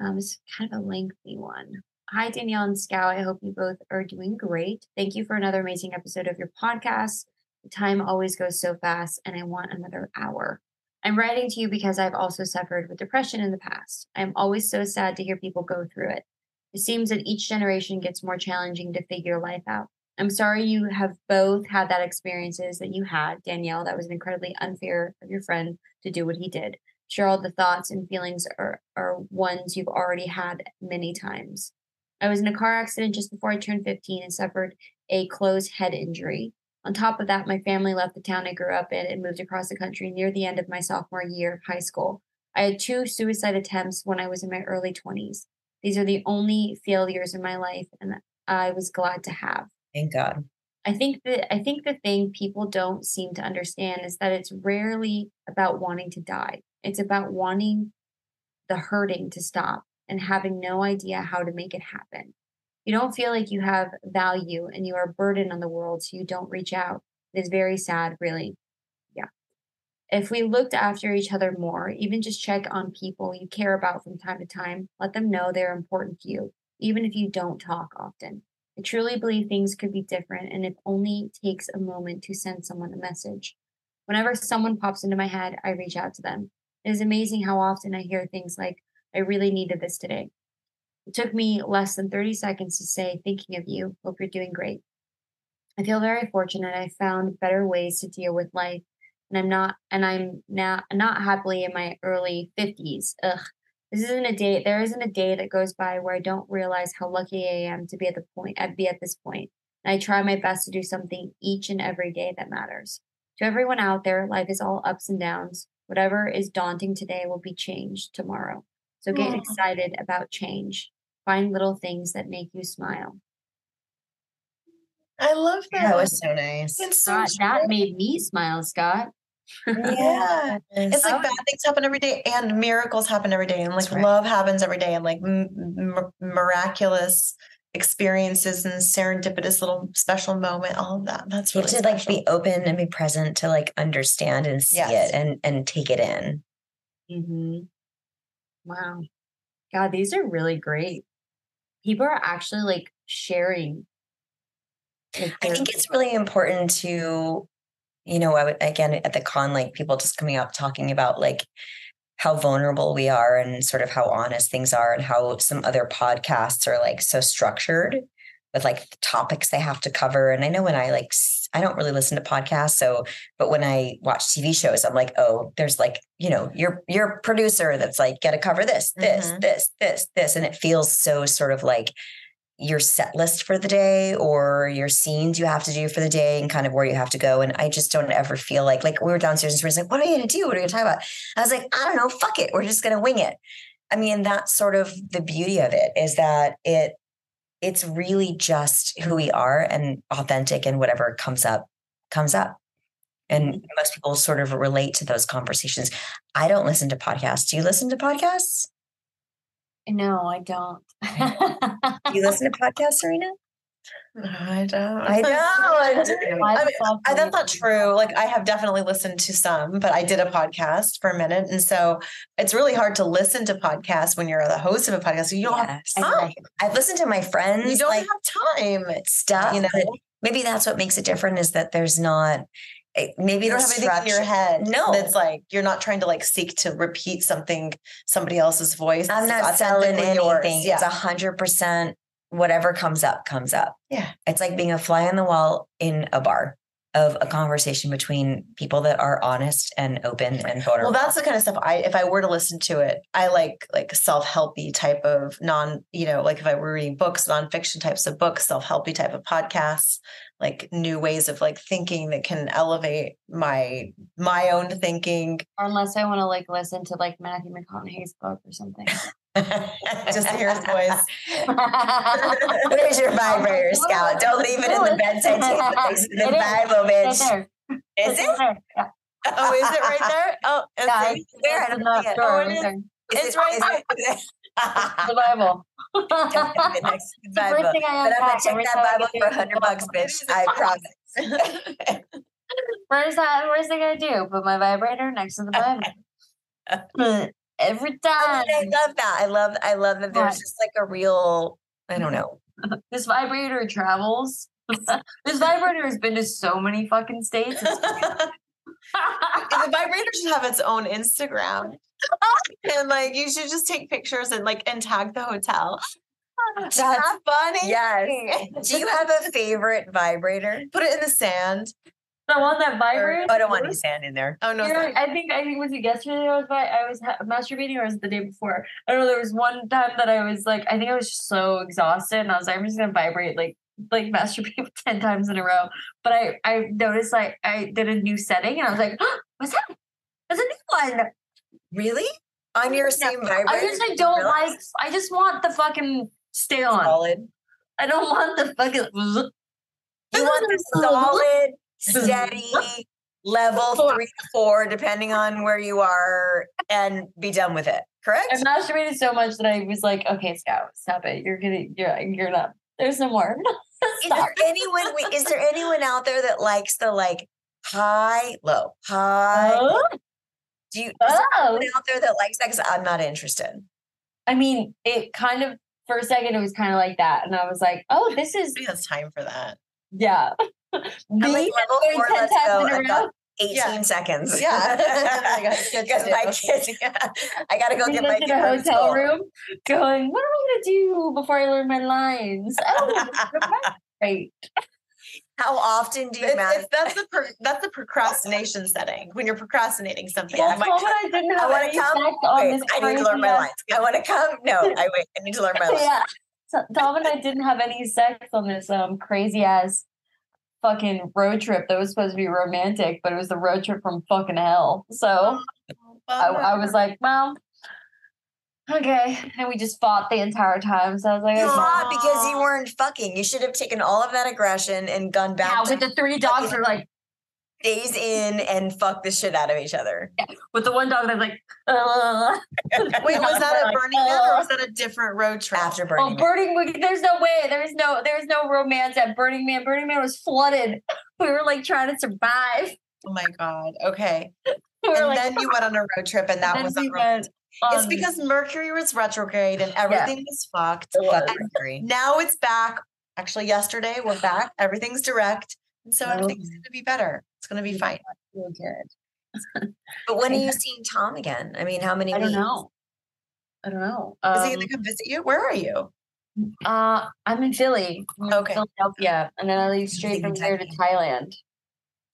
um, it's kind of a lengthy one. Hi, Danielle and Scout. I hope you both are doing great. Thank you for another amazing episode of your podcast. The time always goes so fast, and I want another hour. I'm writing to you because I've also suffered with depression in the past. I'm always so sad to hear people go through it. It seems that each generation gets more challenging to figure life out. I'm sorry you have both had that experiences that you had, Danielle. That was incredibly unfair of your friend to do what he did. All the thoughts and feelings are, are ones you've already had many times. I was in a car accident just before I turned 15 and suffered a closed head injury. On top of that, my family left the town I grew up in and moved across the country near the end of my sophomore year of high school. I had two suicide attempts when I was in my early 20s. These are the only failures in my life, and I was glad to have. Thank God. I think that I think the thing people don't seem to understand is that it's rarely about wanting to die. It's about wanting the hurting to stop and having no idea how to make it happen. You don't feel like you have value and you are a burden on the world, so you don't reach out. It is very sad, really. Yeah. If we looked after each other more, even just check on people you care about from time to time, let them know they're important to you, even if you don't talk often. I truly believe things could be different, and it only takes a moment to send someone a message. Whenever someone pops into my head, I reach out to them. It is amazing how often I hear things like, I really needed this today. It took me less than 30 seconds to say, thinking of you, hope you're doing great. I feel very fortunate. I found better ways to deal with life, and I'm not, and I'm now not happily in my early 50s. Ugh, this isn't a day. There isn't a day that goes by where I don't realize how lucky I am to be at the point. I'd be at this point. point, and I try my best to do something each and every day that matters. To everyone out there, life is all ups and downs. Whatever is daunting today will be changed tomorrow. So get Aw. excited about change. Find little things that make you smile. I love that. That was so nice. It's so Scout, that made me smile, Scout. Yeah. It's like bad things happen every day and miracles happen every day and like right. love happens every day and like m- m- miraculous experiences and serendipitous little special moment all of that that's You really have to like be open and be present to like understand and see Yes. it and and take it in. mm-hmm. Wow. God, these are really great. People are actually like sharing. like, I think it's really important to, you know, I would again at the con, like people just coming up talking about like how vulnerable we are and sort of how honest things are and how some other podcasts are like so structured with like the topics they have to cover. And I know when I like, I don't really listen to podcasts. So, but when I watch TV shows, I'm like, oh, there's like, you know, your your producer that's like, got to cover this, this, Mhm. this, this, this, and it feels so sort of like your set list for the day or your scenes you have to do for the day and kind of where you have to go. And I just don't ever feel like like we were downstairs and Sabrina's like, what are you gonna do? What are you gonna talk about? I was like, I don't know, fuck it. We're just gonna wing it. I mean, that's sort of the beauty of it is that it it's really just who we are and authentic and whatever comes up comes up. And mm-hmm. most people sort of relate to those conversations. I don't listen to podcasts. Do you listen to podcasts? No, I don't. Do you listen to podcasts, Cerina? No, I don't I don't. I mean, I, that's not true. Like I have definitely listened to some, but I did a podcast for a minute, and so it's really hard to listen to podcasts when you're the host of a podcast. So you don't Yes. have time. I've listened to my friends. You don't like, have time. stuff. you know? maybe that's what makes it different is that there's not Eh, maybe You don't have anything in your head. No. that's like you're not trying to like seek to repeat something somebody else's voice. I'm not selling authentically yours. anything. Yeah. It's a hundred percent whatever comes up, comes up. Yeah. It's like being a fly on the wall in a bar of a conversation between people that are honest and open and vulnerable. Well, that's the kind of stuff I, if I were to listen to it, I like like self-helpy type of non, you know, like if I were reading books, nonfiction types of books, self-helpy type of podcasts, like new ways of like thinking that can elevate my my own thinking. Or Unless I want to like listen to like Matthew McConaughey's book or something. Just to hear his voice. Where's your oh vibrator, Scout? Don't leave it in the bedside table. The is. Bible, bitch. Is It's it? there. Yeah. Oh, is it right there? Oh, Yeah, it? it's, I it's don't in know the yet. Oh, it right is. there. Is It's right there. It- The Bible. Don't have it next the first Bible. thing I But I'm gonna check that Bible for a hundred bucks, bitch. I promise. Where's that? Where's it gonna do? Put my vibrator next to the Bible. Every I time. mean, I love that. I love I love that there's just like a real I don't know. This vibrator travels. this vibrator has been to so many fucking states. The vibrator should have its own Instagram. and like you should just take pictures and like and tag the hotel. That's funny. yes. Do you have a favorite vibrator? Put it in the sand. the one that Or, oh, vibrates. oh, I don't want any sand in there. Oh no. You know. I think I think was it yesterday I was by I was ha- masturbating or was it the day before? I don't know. There was one time that I was like I think I was just so exhausted and I was like I'm just gonna vibrate like like masturbate 10 times in a row. But I I noticed like I did a new setting and I was like, oh, what's that? There's a new one. Really? On your same vibrator? I just I don't like I just want the fucking stay on. solid. I don't want the fucking You want the solid, steady level three to four, depending on where you are, and be done with it. Correct? I masturbated so much that I was like, okay, Scout, stop it. You're gonna you're you're not there's no more. Is there anyone? wait, Is there anyone out there that likes the like high, low, high? Oh, Do you? Oh. out there that likes that? Because I'm not interested. I mean, it kind of for a second it was kind of like that, and I was like, "Oh, this is I it's time for that. yeah." I'm like level four. Let's go. in a I've got 18 Yeah. Oh seconds. Yeah. I gotta Because my I gotta go get my kid the from hotel room, going, "What am I gonna do before I learn my lines?" Oh, right. How often do you that's the pro- that's the procrastination setting when you're procrastinating something. Well, I might- Tom and I didn't have I want to come. Wait, I need to learn my lines. I want to come. No, I wait. I need to learn my lines. yeah. So Tom and I didn't have any sex on this um crazy ass fucking road trip that was supposed to be romantic, but it was the road trip from fucking hell. So I, I was like, well, okay. And we just fought the entire time. So I was like, You okay. fought because you weren't fucking. You should have taken all of that aggression and gone back. yeah, back with to the three dogs are like days in and fuck the shit out of each other. with the one dog that's like uh, Wait, was that Like, at Burning Man or was that a different road trip? After Oh, burning. it. Burning Man! There's no way. There's no. There's no romance at Burning Man. Burning Man was flooded. We were like trying to survive. Oh my god. Okay. We And like, then you went on a road trip, and that then was we unromantic. Went It's because Mercury was retrograde and everything was fucked. Fuck And now it's back. Actually, yesterday we're back. Everything's direct, and so everything's going to be better. It's going to be fine. Feel good. But when are you seeing Tom again? I mean, how many I don't weeks? know. I don't know. Is he Um, going to come visit you? Where are you? uh, I'm in Philly. I'm in Okay. Philadelphia, and then I leave straight from here to Thailand,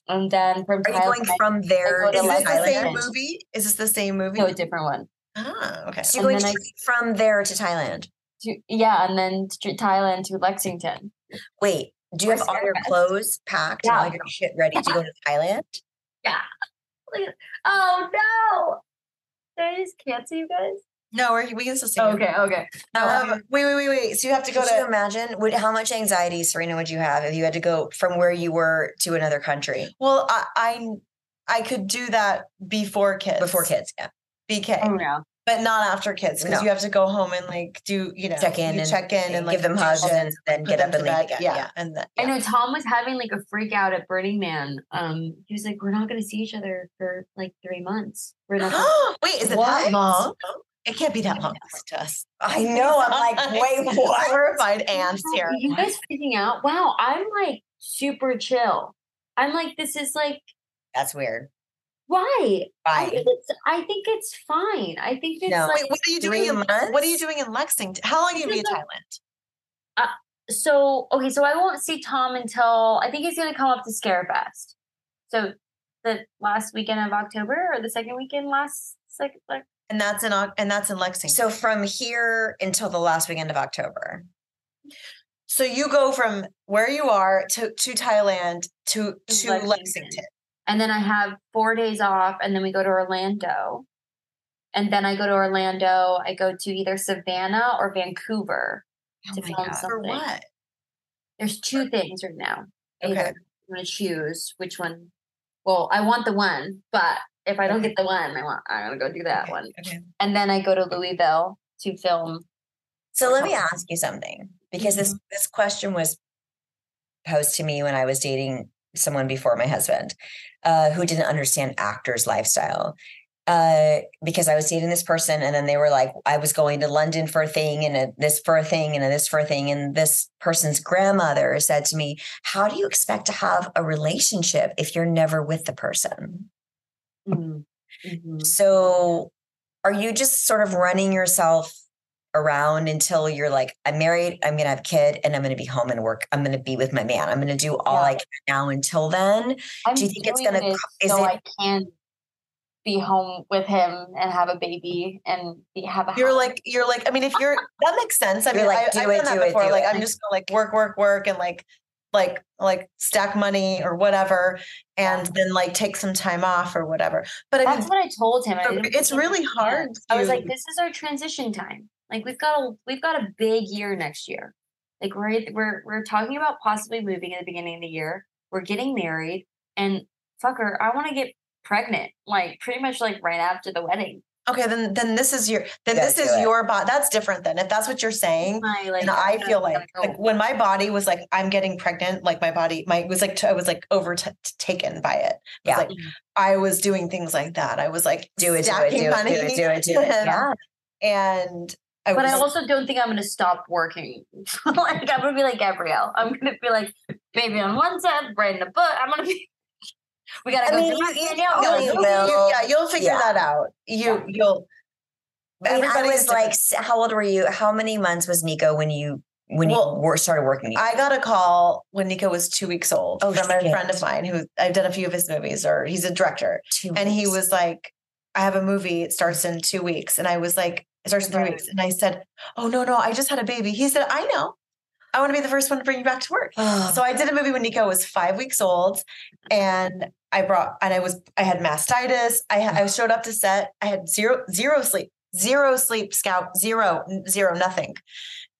and then from Are you Thailand, going from there go to Is this the same movie? Is this the same movie? no, a different one. Ah, okay. So you're And going then I- from there to Thailand. To, yeah, and then to Thailand to Lexington. Wait, do you Or have all your clothes packed Yeah. and all your shit ready to go to Thailand? Yeah. Oh no! Did I just cancel you guys? No, we're, we can still see. you. Okay, okay. Um, wait, wait, wait, wait. So you have to go Could you to. imagine would, how much anxiety, Cerina, would you have if you had to go from where you were to another country Well, I, I, I could do that before kids. before kids? Yeah. BK, Oh yeah. but not after kids because No. you have to go home and like do you know Check in and check in and like give them hugs and then get up and leave again. Yeah, Yeah. and then I know Tom was having like a freak out at Burning Man. Um, he was like, "We're not going to see each other for like three months. We're not." gonna-" Wait, is it What? that long? It can't be that long to us. I know. I'm like, wait, what? Horrified ants here. You guys freaking out? Wow, I'm like super chill. I'm like, this is like, That's weird. Why? I think it's. I think it's fine. I think it's No. like Wait, what are you doing? In, what are you doing in Lexington? How long are you gonna be in Because Thailand? Uh, so. Okay, so I won't see Tom until I think he's going to come up to Scarefest. So the last weekend of October or the second weekend last second like And that's in Oc- and that's in Lexington. So from here until the last weekend of October. So you go from where you are to to Thailand to To to Lexington. Lexington. And then I have four days off, and then we go to Orlando. And then I go to Orlando. I go to either Savannah or Vancouver Oh to film God. something. For what? There's two things right now. Okay. Either I'm gonna choose which one. Well, I want the one, but if I don't get the one, I want I'm gonna go do that Okay, one. Okay. And then I go to Louisville to film. So let me ask you something because this mm-hmm. this question was posed to me when I was dating someone before my husband uh, who didn't understand actors' lifestyle. Uh, because I was dating this person, and then they were like, I was going to London for a thing, and a, this for a thing, and a this for a thing. And this person's grandmother said to me, How do you expect to have a relationship if you're never with the person? Mhm. Mhm. So are you just sort of running yourself around until you're like, I'm married, I'm gonna have a kid, and I'm gonna be home and work. I'm gonna be with my man. I'm gonna do all I can now until then. I'm you think it's gonna co- is so it- I can be home with him and have a baby and be, have a You're house. like you're like. I mean, if you're that makes sense. I mean, like, I, do I've it, done that do it, before. do like, it. I'm just gonna like work, work, work, and like, like, like stack money or whatever, and then like take some time off or whatever. But I That's mean, what I told him. I it's really hard. understood. I was like, this is our transition time. Like we've got a we've got a big year next year. Like we're we're we're talking about possibly moving at the beginning of the year. We're getting married, and fucker, I want to get pregnant. Like pretty much like right after the wedding. okay, then then this is your then gotta this is it. your body. That's different. Then if that's what you're saying. My like, and I feel gotta like, like when my body was like, I'm getting pregnant, like my body, my was like, t- I was like overtaken by it. It was Yeah. like I was doing things like that. I was like, Do it, do it, stacking do it, do it, do it, do it. and- Yeah. And I But was I also don't think I'm gonna stop working. like I'm gonna be like Gabrielle. I'm gonna be like, maybe on one side, writing a book. I'm gonna be. We gotta I go mean, to you- my you Danielle. probably you'll, will. you- yeah, you'll figure Yeah. that out. You you'll I mean, I was like, different. how old were you? How many months was Nico when you when Well, you were, started working? I got a call when Nico was two weeks old Oh, from a shit. friend of mine who I've done a few of his movies, or he's a director, Two and he was like, "I have a movie. It starts in two weeks," and I was like, "It starts in three Right. weeks," and I said, "Oh no, no, I just had a baby." He said, "I know. I want to be the first one to bring you back to work." Oh, So I did a movie when Nico was five weeks old, and I brought and I was I had mastitis. I I showed up to set. I had zero zero sleep, zero sleep. Scout zero, zero, nothing.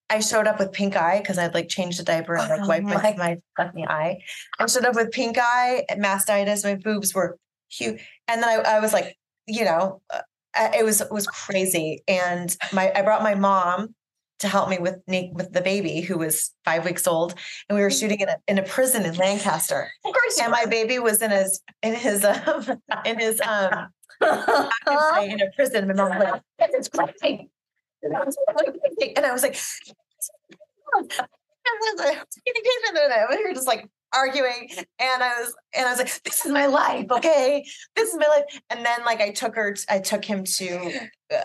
I showed up with pink eye because I'd like changed the diaper and like Oh wiped my, my my fucking eye. I showed up with pink eye, mastitis. My boobs were huge, and then I, I was like, you know, uh, it was it was crazy. And my I brought my mom to help me with Nick with the baby who was five weeks old, and we were shooting in a in a prison in Lancaster. of course. And my baby was in his in his um in his um in a prison. My mom was like, "This is crazy." And I was like, and I was like, and we were just like arguing, and I was and I was like, "This is my life, okay? This is my life." And then like I took her, I took him to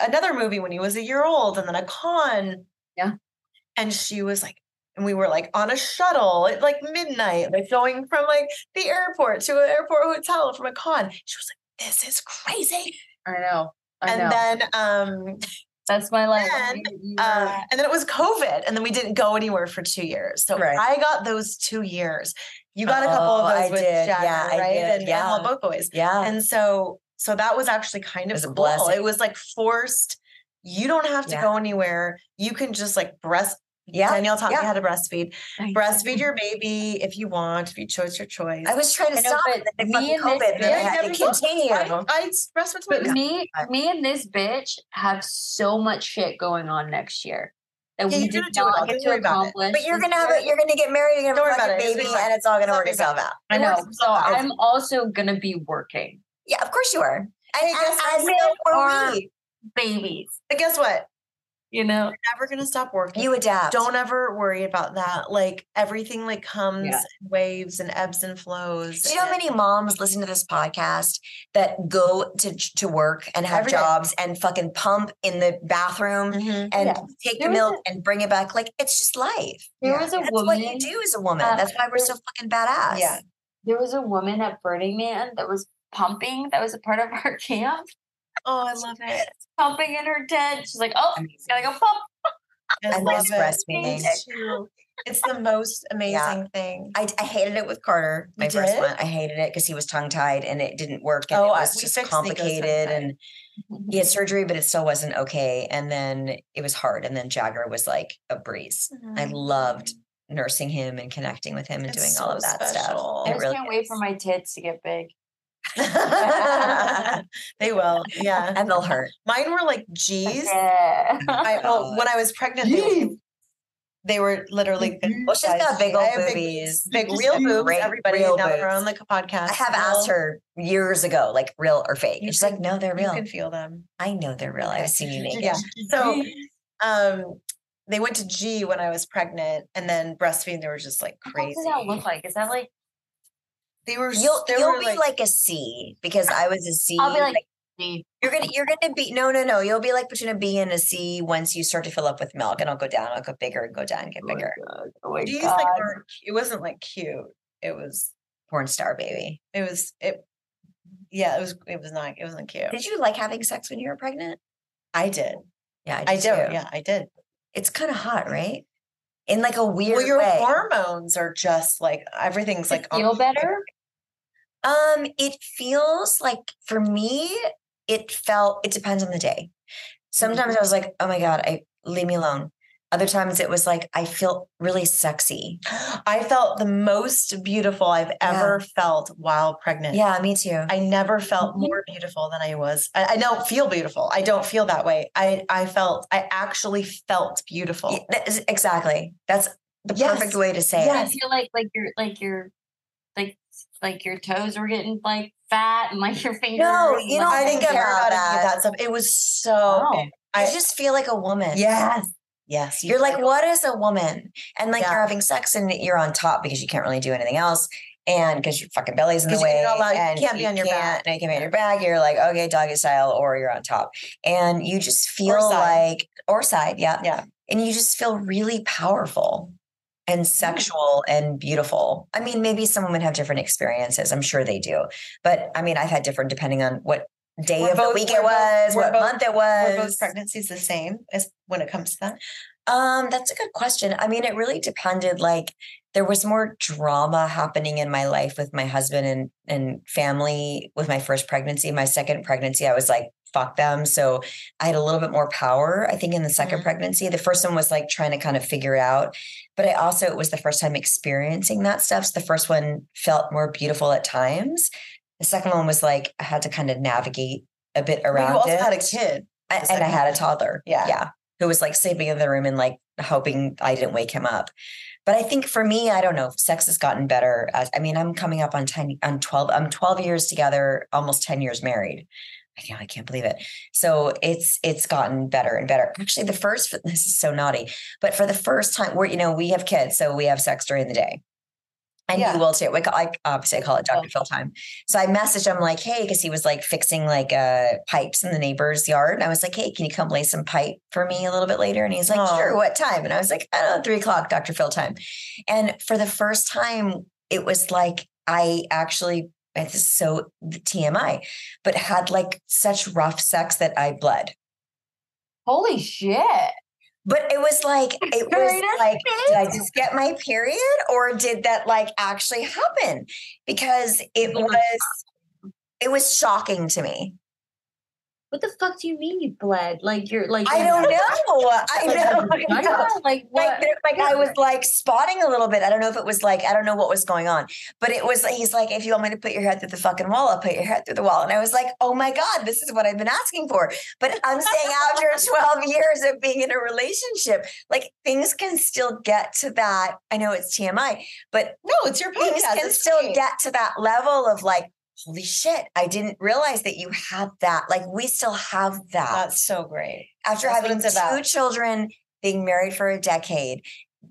another movie when he was a year old, and then a con. Yeah. And she was like, and we were like on a shuttle at like midnight, like going from like the airport to an airport hotel from a con. She was like, "This is crazy." I know. I and know. then um That's my life. then, uh, and then it was COVID, and then we didn't go anywhere for two years. So Right. I got those two years. You got a couple of those I with did. Jagger, Yeah, I right? did. And, and Yeah. All Boat Boys. yeah. And so, so that was actually kind of a cool. blessing. It was like forced. You don't have to Yeah. go anywhere. You can just like breast. yeah. Danielle taught yeah. me how to breastfeed. I Breastfeed your baby if you want. If you chose your choice. I was trying to I stop but it. then me and this COVID, and I bitch- had to continue. I, I breastfed But me, me and this bitch have so much shit going on next year that Yeah, we did gonna do it not get to worry about it. accomplish. But you're gonna have it. You're gonna get married. You're gonna worry have a about it. Baby, and it's all gonna It's work itself out. I know. So. I'm also gonna be working. Yeah, of course you are. And, and what? so Are- we. Babies, But guess what? You know. You're never gonna stop working. You adapt. don't ever worry about that. Like everything like comes Yeah. in waves and ebbs and flows. Do you know how many moms listen to this podcast that go to to work and have Every day. jobs and fucking pump in the bathroom Mhm. and Yeah. take There the was milk and bring it back? Like it's just life. There Yeah. was a That's woman. what you do as a woman. uh, That's why we're so fucking badass. Yeah. There was a woman at Burning Man that was pumping. That was a part of our camp. Oh, I love it. Pumping in her tent. She's like, "Oh, gotta go pump." I I love miss it. breastfeeding. Too. It's the most amazing thing. I, I hated it with Carter, my You first did? one. I hated it because he was tongue tied and it didn't work. And Oh, it I- was just complicated. tongue-tied. And he had surgery, but it still wasn't okay. And then it was hard. And then Jagger was like a breeze. I mm-hmm. loved nursing him and connecting with him and It's doing all of that special. stuff. I just really can't wait for my tits to get big. they will. Yeah. and they'll hurt. Mine were like G's. Yeah. I, well, when I was pregnant, they were, they were literally. good Well, she's got big old have big- Big, real like boobs. great Everybody real now that boobs. on the podcast. I have will- asked her years ago, like real or fake. You And she's like, no, they're You real. can feel them. I know they're real. I've seen you naked. Yeah. So, um, they went to G when I was pregnant, and then breastfeeding. They were just like crazy. What crazy. does that look like? Is that like? They were. You'll they you'll were, be like, a C because I was a C. I'll be like, "D." you're gonna you're gonna be no no no. You'll be like between a B and a C once you start to fill up with milk, and I'll go down. I'll go bigger and go down and get Oh my bigger. God. Oh my G's God. like weren't. It wasn't like cute. It was. Porn star baby. It was. It. Yeah, it was it was not it wasn't cute. Did you like having sex when you were pregnant? I did. Yeah, I did do. too. Yeah, I did. It's kind of hot, right? In like a weird Well, your way. hormones are just like everything's like feel on- better? Um, it feels like for me, it felt it depends on the day. Sometimes I was like, oh my God, I leave me alone. Other times it was like I feel really sexy. I felt the most beautiful I've ever felt while pregnant. Yeah, me too. I never felt Mhm. more beautiful than I was. I, I don't feel beautiful. I don't feel that way. I I felt I actually felt beautiful. Y- exactly. That's the perfect way to say Yes. I feel like like you're, like you're, like like your toes were getting like fat and like your fingers. No, and, you like, don't I think didn't care about that. that stuff. It was so. Oh. I you just feel like a woman. yes, yes. you You're like, what is a woman? And like Yeah. you're having sex and you're on top because you can't really do anything else. And because your fucking belly's in the way. allowed- you and can't be on your back. No, you can't be on your back. You're like, okay, doggy style, or you're on top. And you just feel side. like, or side, yeah. Yeah. And you just feel really powerful and sexual and beautiful. I mean, maybe some women have different experiences. I'm sure they do. But I mean, I've had different depending on what day Were of the week it was, were what both- month it Were was. both pregnancies the same as when it comes to that? Um, that's a good question. I mean, it really depended. Like, there was more drama happening in my life with my husband and and family with my first pregnancy. My second pregnancy, I was like, fuck them. So I had a little bit more power, I think, in the 2nd Mhm. pregnancy. The first one was like trying to kind of figure it out. But I also, it was the first time experiencing that stuff. So the first one felt more beautiful at times. The second one was like, I had to kind of navigate a bit Well, around you also it. had a kid. I- and I had a toddler. Yeah. Yeah. Who was like sleeping in the room and like hoping I didn't wake him up. But I think for me, I don't know, sex has gotten better. As, I mean, I'm coming up on 10, on 12, I'm 12 years together, almost 10 years married. I can't, I can't believe it. So it's it's gotten better and better. Actually, the first this is so naughty, but for the first time, we're you know we have kids, so we have sex during the day, and Yeah. you will too. We call, I obviously I call it Dr. Phil time. So I messaged him like, hey, because he was like fixing like uh pipes in the neighbor's yard. And I was like, hey, can you come lay some pipe for me a little bit later? And he's like, sure, what time? And I was like, I don't know, three o'clock, Dr. Phil time. And for the first time, it was like I actually, is so TMI, but had like such rough sex that I bled. Holy shit. But it was like it was like did I just get my period or did that like actually happen? Because it was it was shocking to me. What the fuck do you mean you bled? Like you're like I don't know. I know. I know. Like what? Like, like I was like spotting a little bit. I don't know if it was like I don't know what was going on, but it was. He's like, if you want me to put your head through the fucking wall, I'll put your head through the wall. And I was like, oh my god, this is what I've been asking for. But I'm saying after 12 years of being in a relationship, like things can still get to that. I know it's TMI, but No, it's your things podcast. can it's still great. get to that level of like, holy shit, I didn't realize that you had that. Like we still have that That's so great. after That's having two about. children, being married for a decade,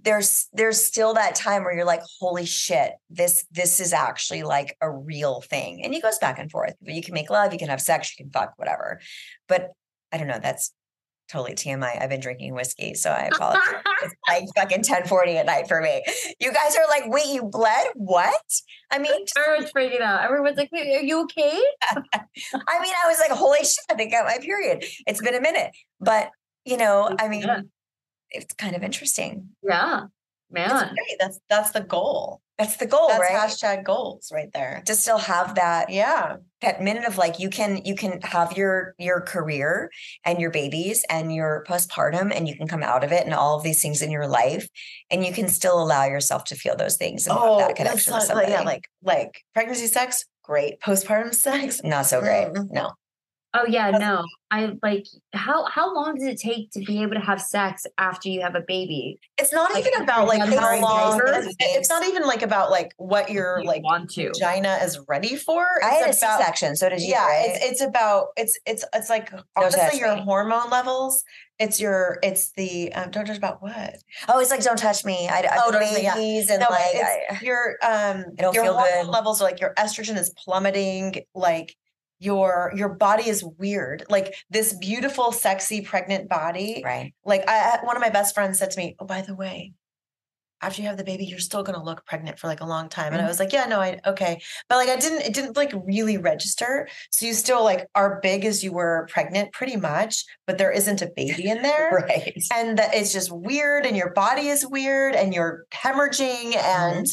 there's there's still that time where you're like, holy shit, this this is actually like a real thing. And he goes back and forth. But you can make love, you can have sex, you can fuck, whatever. But I don't know, that's totally TMI. I've been drinking whiskey, so I apologize. it's like fucking 1040 at night for me. You guys are like, wait, you bled? What? I mean, Everyone's freaking out. Everyone's like, "Wait, are you okay? I mean, I was like, holy shit, I think I got my period. It's been a minute. But you know, I mean, Yeah. it's kind of interesting. Yeah. That's Man. great. That's that's the goal. That's the goal, That's right? hashtag goals right there. to still have that Yeah. that minute of like you can you can have your your career and your babies and your postpartum and you can come out of it and all of these things in your life and you can still allow yourself to feel those things and have Oh, that that's connection with not, somebody. like, yeah, like like pregnancy sex, great. Postpartum sex, not so great. Mm. No. Oh yeah, no. I like how how long does it take to be able to have sex after you have a baby? it's not Like, even about like how long. It's, it's not even like about like what your You like want to. vagina is ready for. I had a about C-section, so did you, yeah, right? it's it's about it's it's it's like honestly your me. hormone levels. It's your it's the um, don't touch about what oh, it's like don't touch me. I, I Oh, don't yeah. babies and No, like I, your um your feel hormone good. levels are like your estrogen is plummeting like your your body is weird like this beautiful sexy pregnant body right. like I one of my best friends said to me oh by the way after you have the baby, you're still gonna look pregnant for like a long time. And I Mhm. was like, yeah, no, I okay. But like I didn't, it didn't like really register. So you still like are big as you were pregnant, pretty much, but there isn't a baby in there. Right. And that it's just weird, and your body is weird, and you're hemorrhaging, and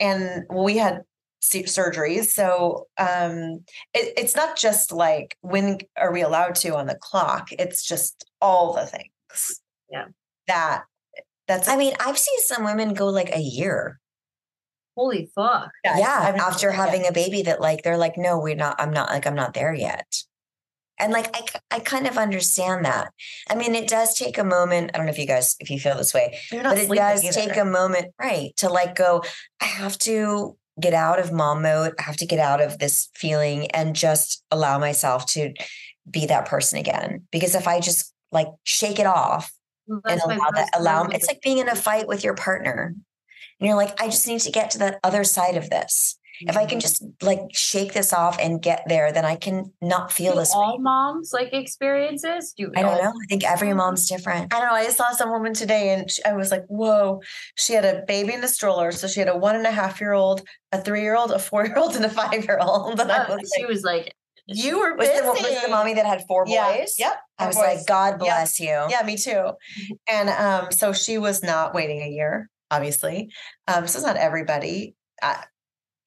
and we had surgeries. So um it, it's not just like when are we allowed to on the clock, it's just all the things. Yeah. That that's I mean, I've seen some women go like a year. Holy fuck. yeah, after having a baby that like they're like no we're not i'm not like i'm not there yet and like I, I kind of understand that i mean it does take a moment i don't know if you guys if you feel this way You're not but it does either. take a moment right to like go i have to get out of mom mode i have to get out of this feeling and just allow myself to be that person again. Because if i just like shake it off and allow that allow it's like being in a fight with your partner. And you're like i just need to get to that other side of this if i Mm-hmm. can just like shake this off and get there then i can not feel Do this all way. moms like experiences? Do i don't know i think every mom's different I don't know. I saw some woman today and she, I was like, whoa. She had a baby in a stroller. So she had a one and a half year old, a three year old, a four year old, and a five year old. And I Uh, was she like, was like, you were was busy. the, was the mommy that had four boys Yeah. Yep. i was boys. like god Yep. bless you Yeah, me too. And um, so she was not waiting a year, obviously. Um, so it's not everybody. I,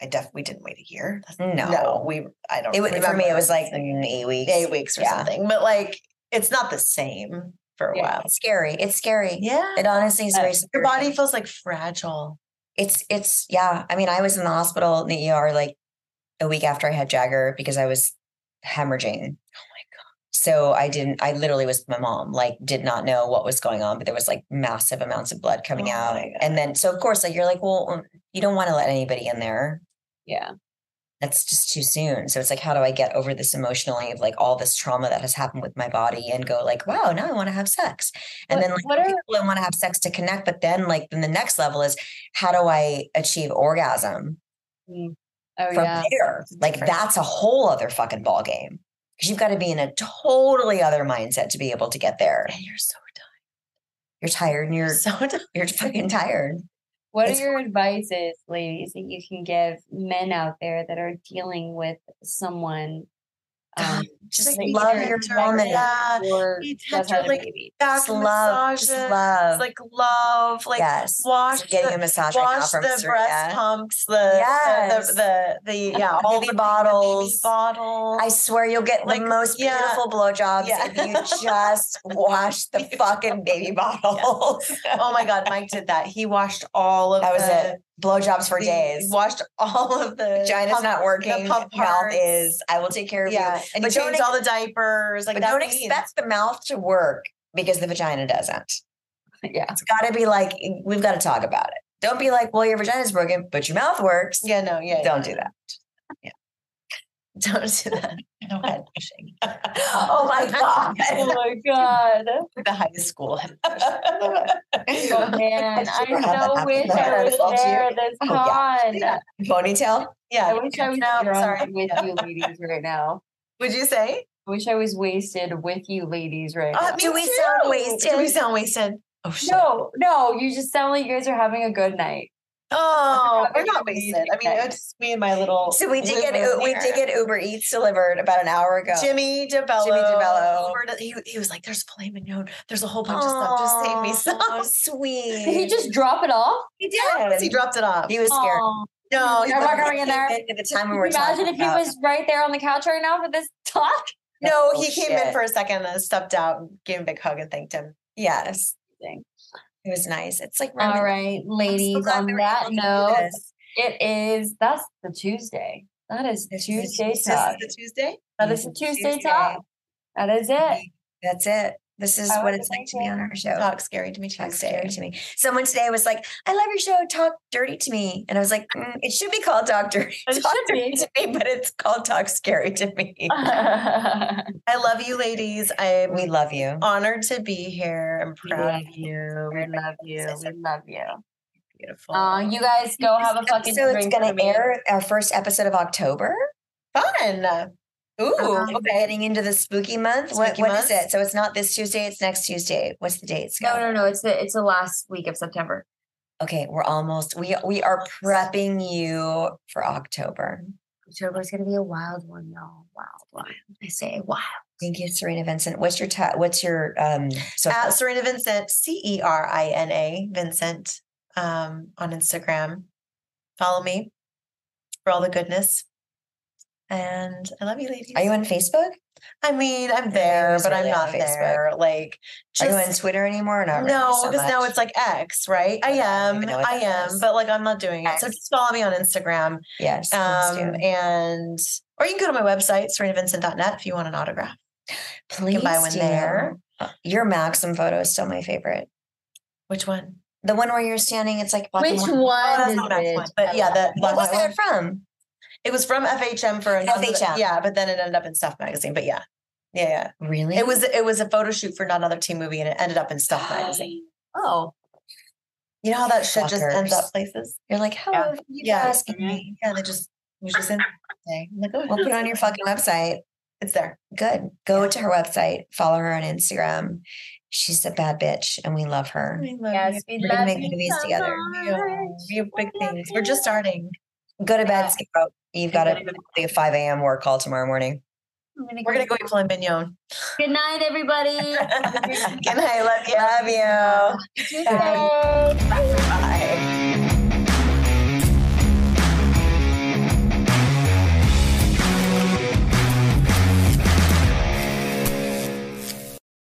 I definitely didn't wait a year. No, No, we. I don't. it, for me it was like mm, eight weeks eight weeks or Yeah. something. But like, it's not the same for a Yeah. while. it's scary it's scary Yeah, it honestly is Uh, very your body feels like fragile. it's it's yeah i mean i was in the hospital in the er like a week after i had jagger because i was hemorrhaging oh my god so i didn't i literally was my mom like did not know what was going on but there was like massive amounts of blood coming Oh out and then so of course like you're like well um, you don't want to let anybody in there yeah. that's just too soon so it's like how do i get over this emotionally of like all this trauma that has happened with my body and go like wow now i want to have sex and What- then like what are- people want to have sex to connect but then like then the next level is how do i achieve orgasm Mm. Oh from yeah. there. Like that's a whole other fucking ball game because you've got to be in a totally other mindset to be able to get there. And you're so tired. You're tired and you're. So tired. you're fucking tired. What are your advices, ladies, that you can give men out there that are dealing with someone um, Just Like, love your woman. Yeah. or Be just tender, had like, baby? Back Just love, just massages, love. like love, like yes. wash So getting the, a massage wash from the breast pumps, the the, Yes. the the the yeah, all Baby the bottles. baby bottles. I swear you'll get Like, the most yeah. beautiful blowjobs Yeah. if you just wash the fucking baby bottles. oh my god, Mike did that. He washed all of That was the, it. Blowjobs for the- days. Washed all of the Vagina's pump- not the working. pump Mouth is. I will take care of Yeah, you. and But you changed all the diapers. Like but don't means- expect the mouth to work because the vagina doesn't. Yeah. It's got to be like we've got to talk about it. Don't be like, well, your vagina's broken, but your mouth works. Yeah, no, yeah. Don't yeah. do that. Don't do that. No head pushing. Oh my god. Oh my god. the high school head Oh man, I Sure had that so wish I was there this Oh, con. Yeah. Ponytail. Yeah. I wish I was No, drunk sorry. with you ladies right now. Would you say? I wish I was wasted with you ladies right Uh, now. Do we too. sound wasted? Do we sound wasted? Oh shit. No, no, you just sound like you guys are having a good night. Oh, we're not a wasted. I mean, it's me and my little. So we did get living we did get Uber Eats delivered about an hour ago. Jimmy DeBello. Jimmy DeBello. He, he was like, "There's filet mignon. There's a whole bunch of stuff. Just save me some." Aw, Sweet. Did he just drop it off? He did. Yes, he dropped it off. He was scared. Aw. no, he Never wasn't. coming in there. At the time we were you imagine talking if he was right there on the couch right now for this talk? No, Oh, he came in for a second and stepped out and gave him a big hug and thanked him. Yes. Thing. It was nice. It's like All right, I'm so ladies. on that able to do note, it is that's the Tuesday. That is This the Tuesday Tuesday. talk. the Tuesday. That is the Tuesday Tuesday. talk. That is it. That's it. This is what it's like to be on our show. Talk scary to me Talk Tuesday. scary to me. Someone today was like, "I love your show. Talk dirty to me," and I was like, "Mm, "It should be called Talk Dirty, Talk dirty to me, but it's called Talk Scary to me." I love you, ladies. I'm we love you. honored to be here. I'm we proud. love you. We love you. We love you. Beautiful. Uh, you guys go have a This fucking So it's gonna air our first episode of October. fun. Ooh, Um, okay. getting into the spooky month. What, Spooky what is month? it? So it's not this Tuesday. It's next Tuesday. What's the date? No, Scott? no, no. It's the it's the last week of September. Okay, we're almost we we are prepping you for October. October is gonna be a wild one, y'all. Wild, wild. I say wild. Thank you, Cerina Vincent. What's your ta- what's your um social At Cerina Vincent, C E R I N A Vincent um, on Instagram. Follow me for all the goodness. And I love you, ladies. Are you on Facebook? I mean, I'm there, was but I'm not Facebook. there. Like, Are you on Twitter anymore? Or not really no, so because now it's like X, right? I I am, even know what I am, is. but like I'm not doing it. So just follow me on Instagram, yes. um, and or you can go to my website, cerinavincent.net, if you want an autograph. please buy one do. there. Uh, Your Maxim photo is still my favorite. Which one? The one where you're standing, it's like black and Which white. one? Oh, that's is not Max it? one, but yeah, the What was that from? It was from FHM for a FHM. Yeah, but then it ended up in Stuff magazine. But yeah, yeah, yeah. Really? It was it was a photo shoot for not another teen movie, and it ended up in Stuff magazine. Oh, You know how that shit just ends up places. You're like, how Yeah. you Yeah. asking me? Yeah, they just was just in. I'm like, oh, We'll put it on your fucking website. It's there. Good. Go to her website. Follow her on Instagram. She's a bad bitch, and we love her. yes, we We're gonna make movies so together. We have big things. We're just starting. Go to bed, Yeah. Scout. You've got a, a 5 a.m. work call tomorrow morning. Gonna We're gonna go eat filet mignon. Good night, everybody. Good night. Love you. Love you. Tuesday. Bye.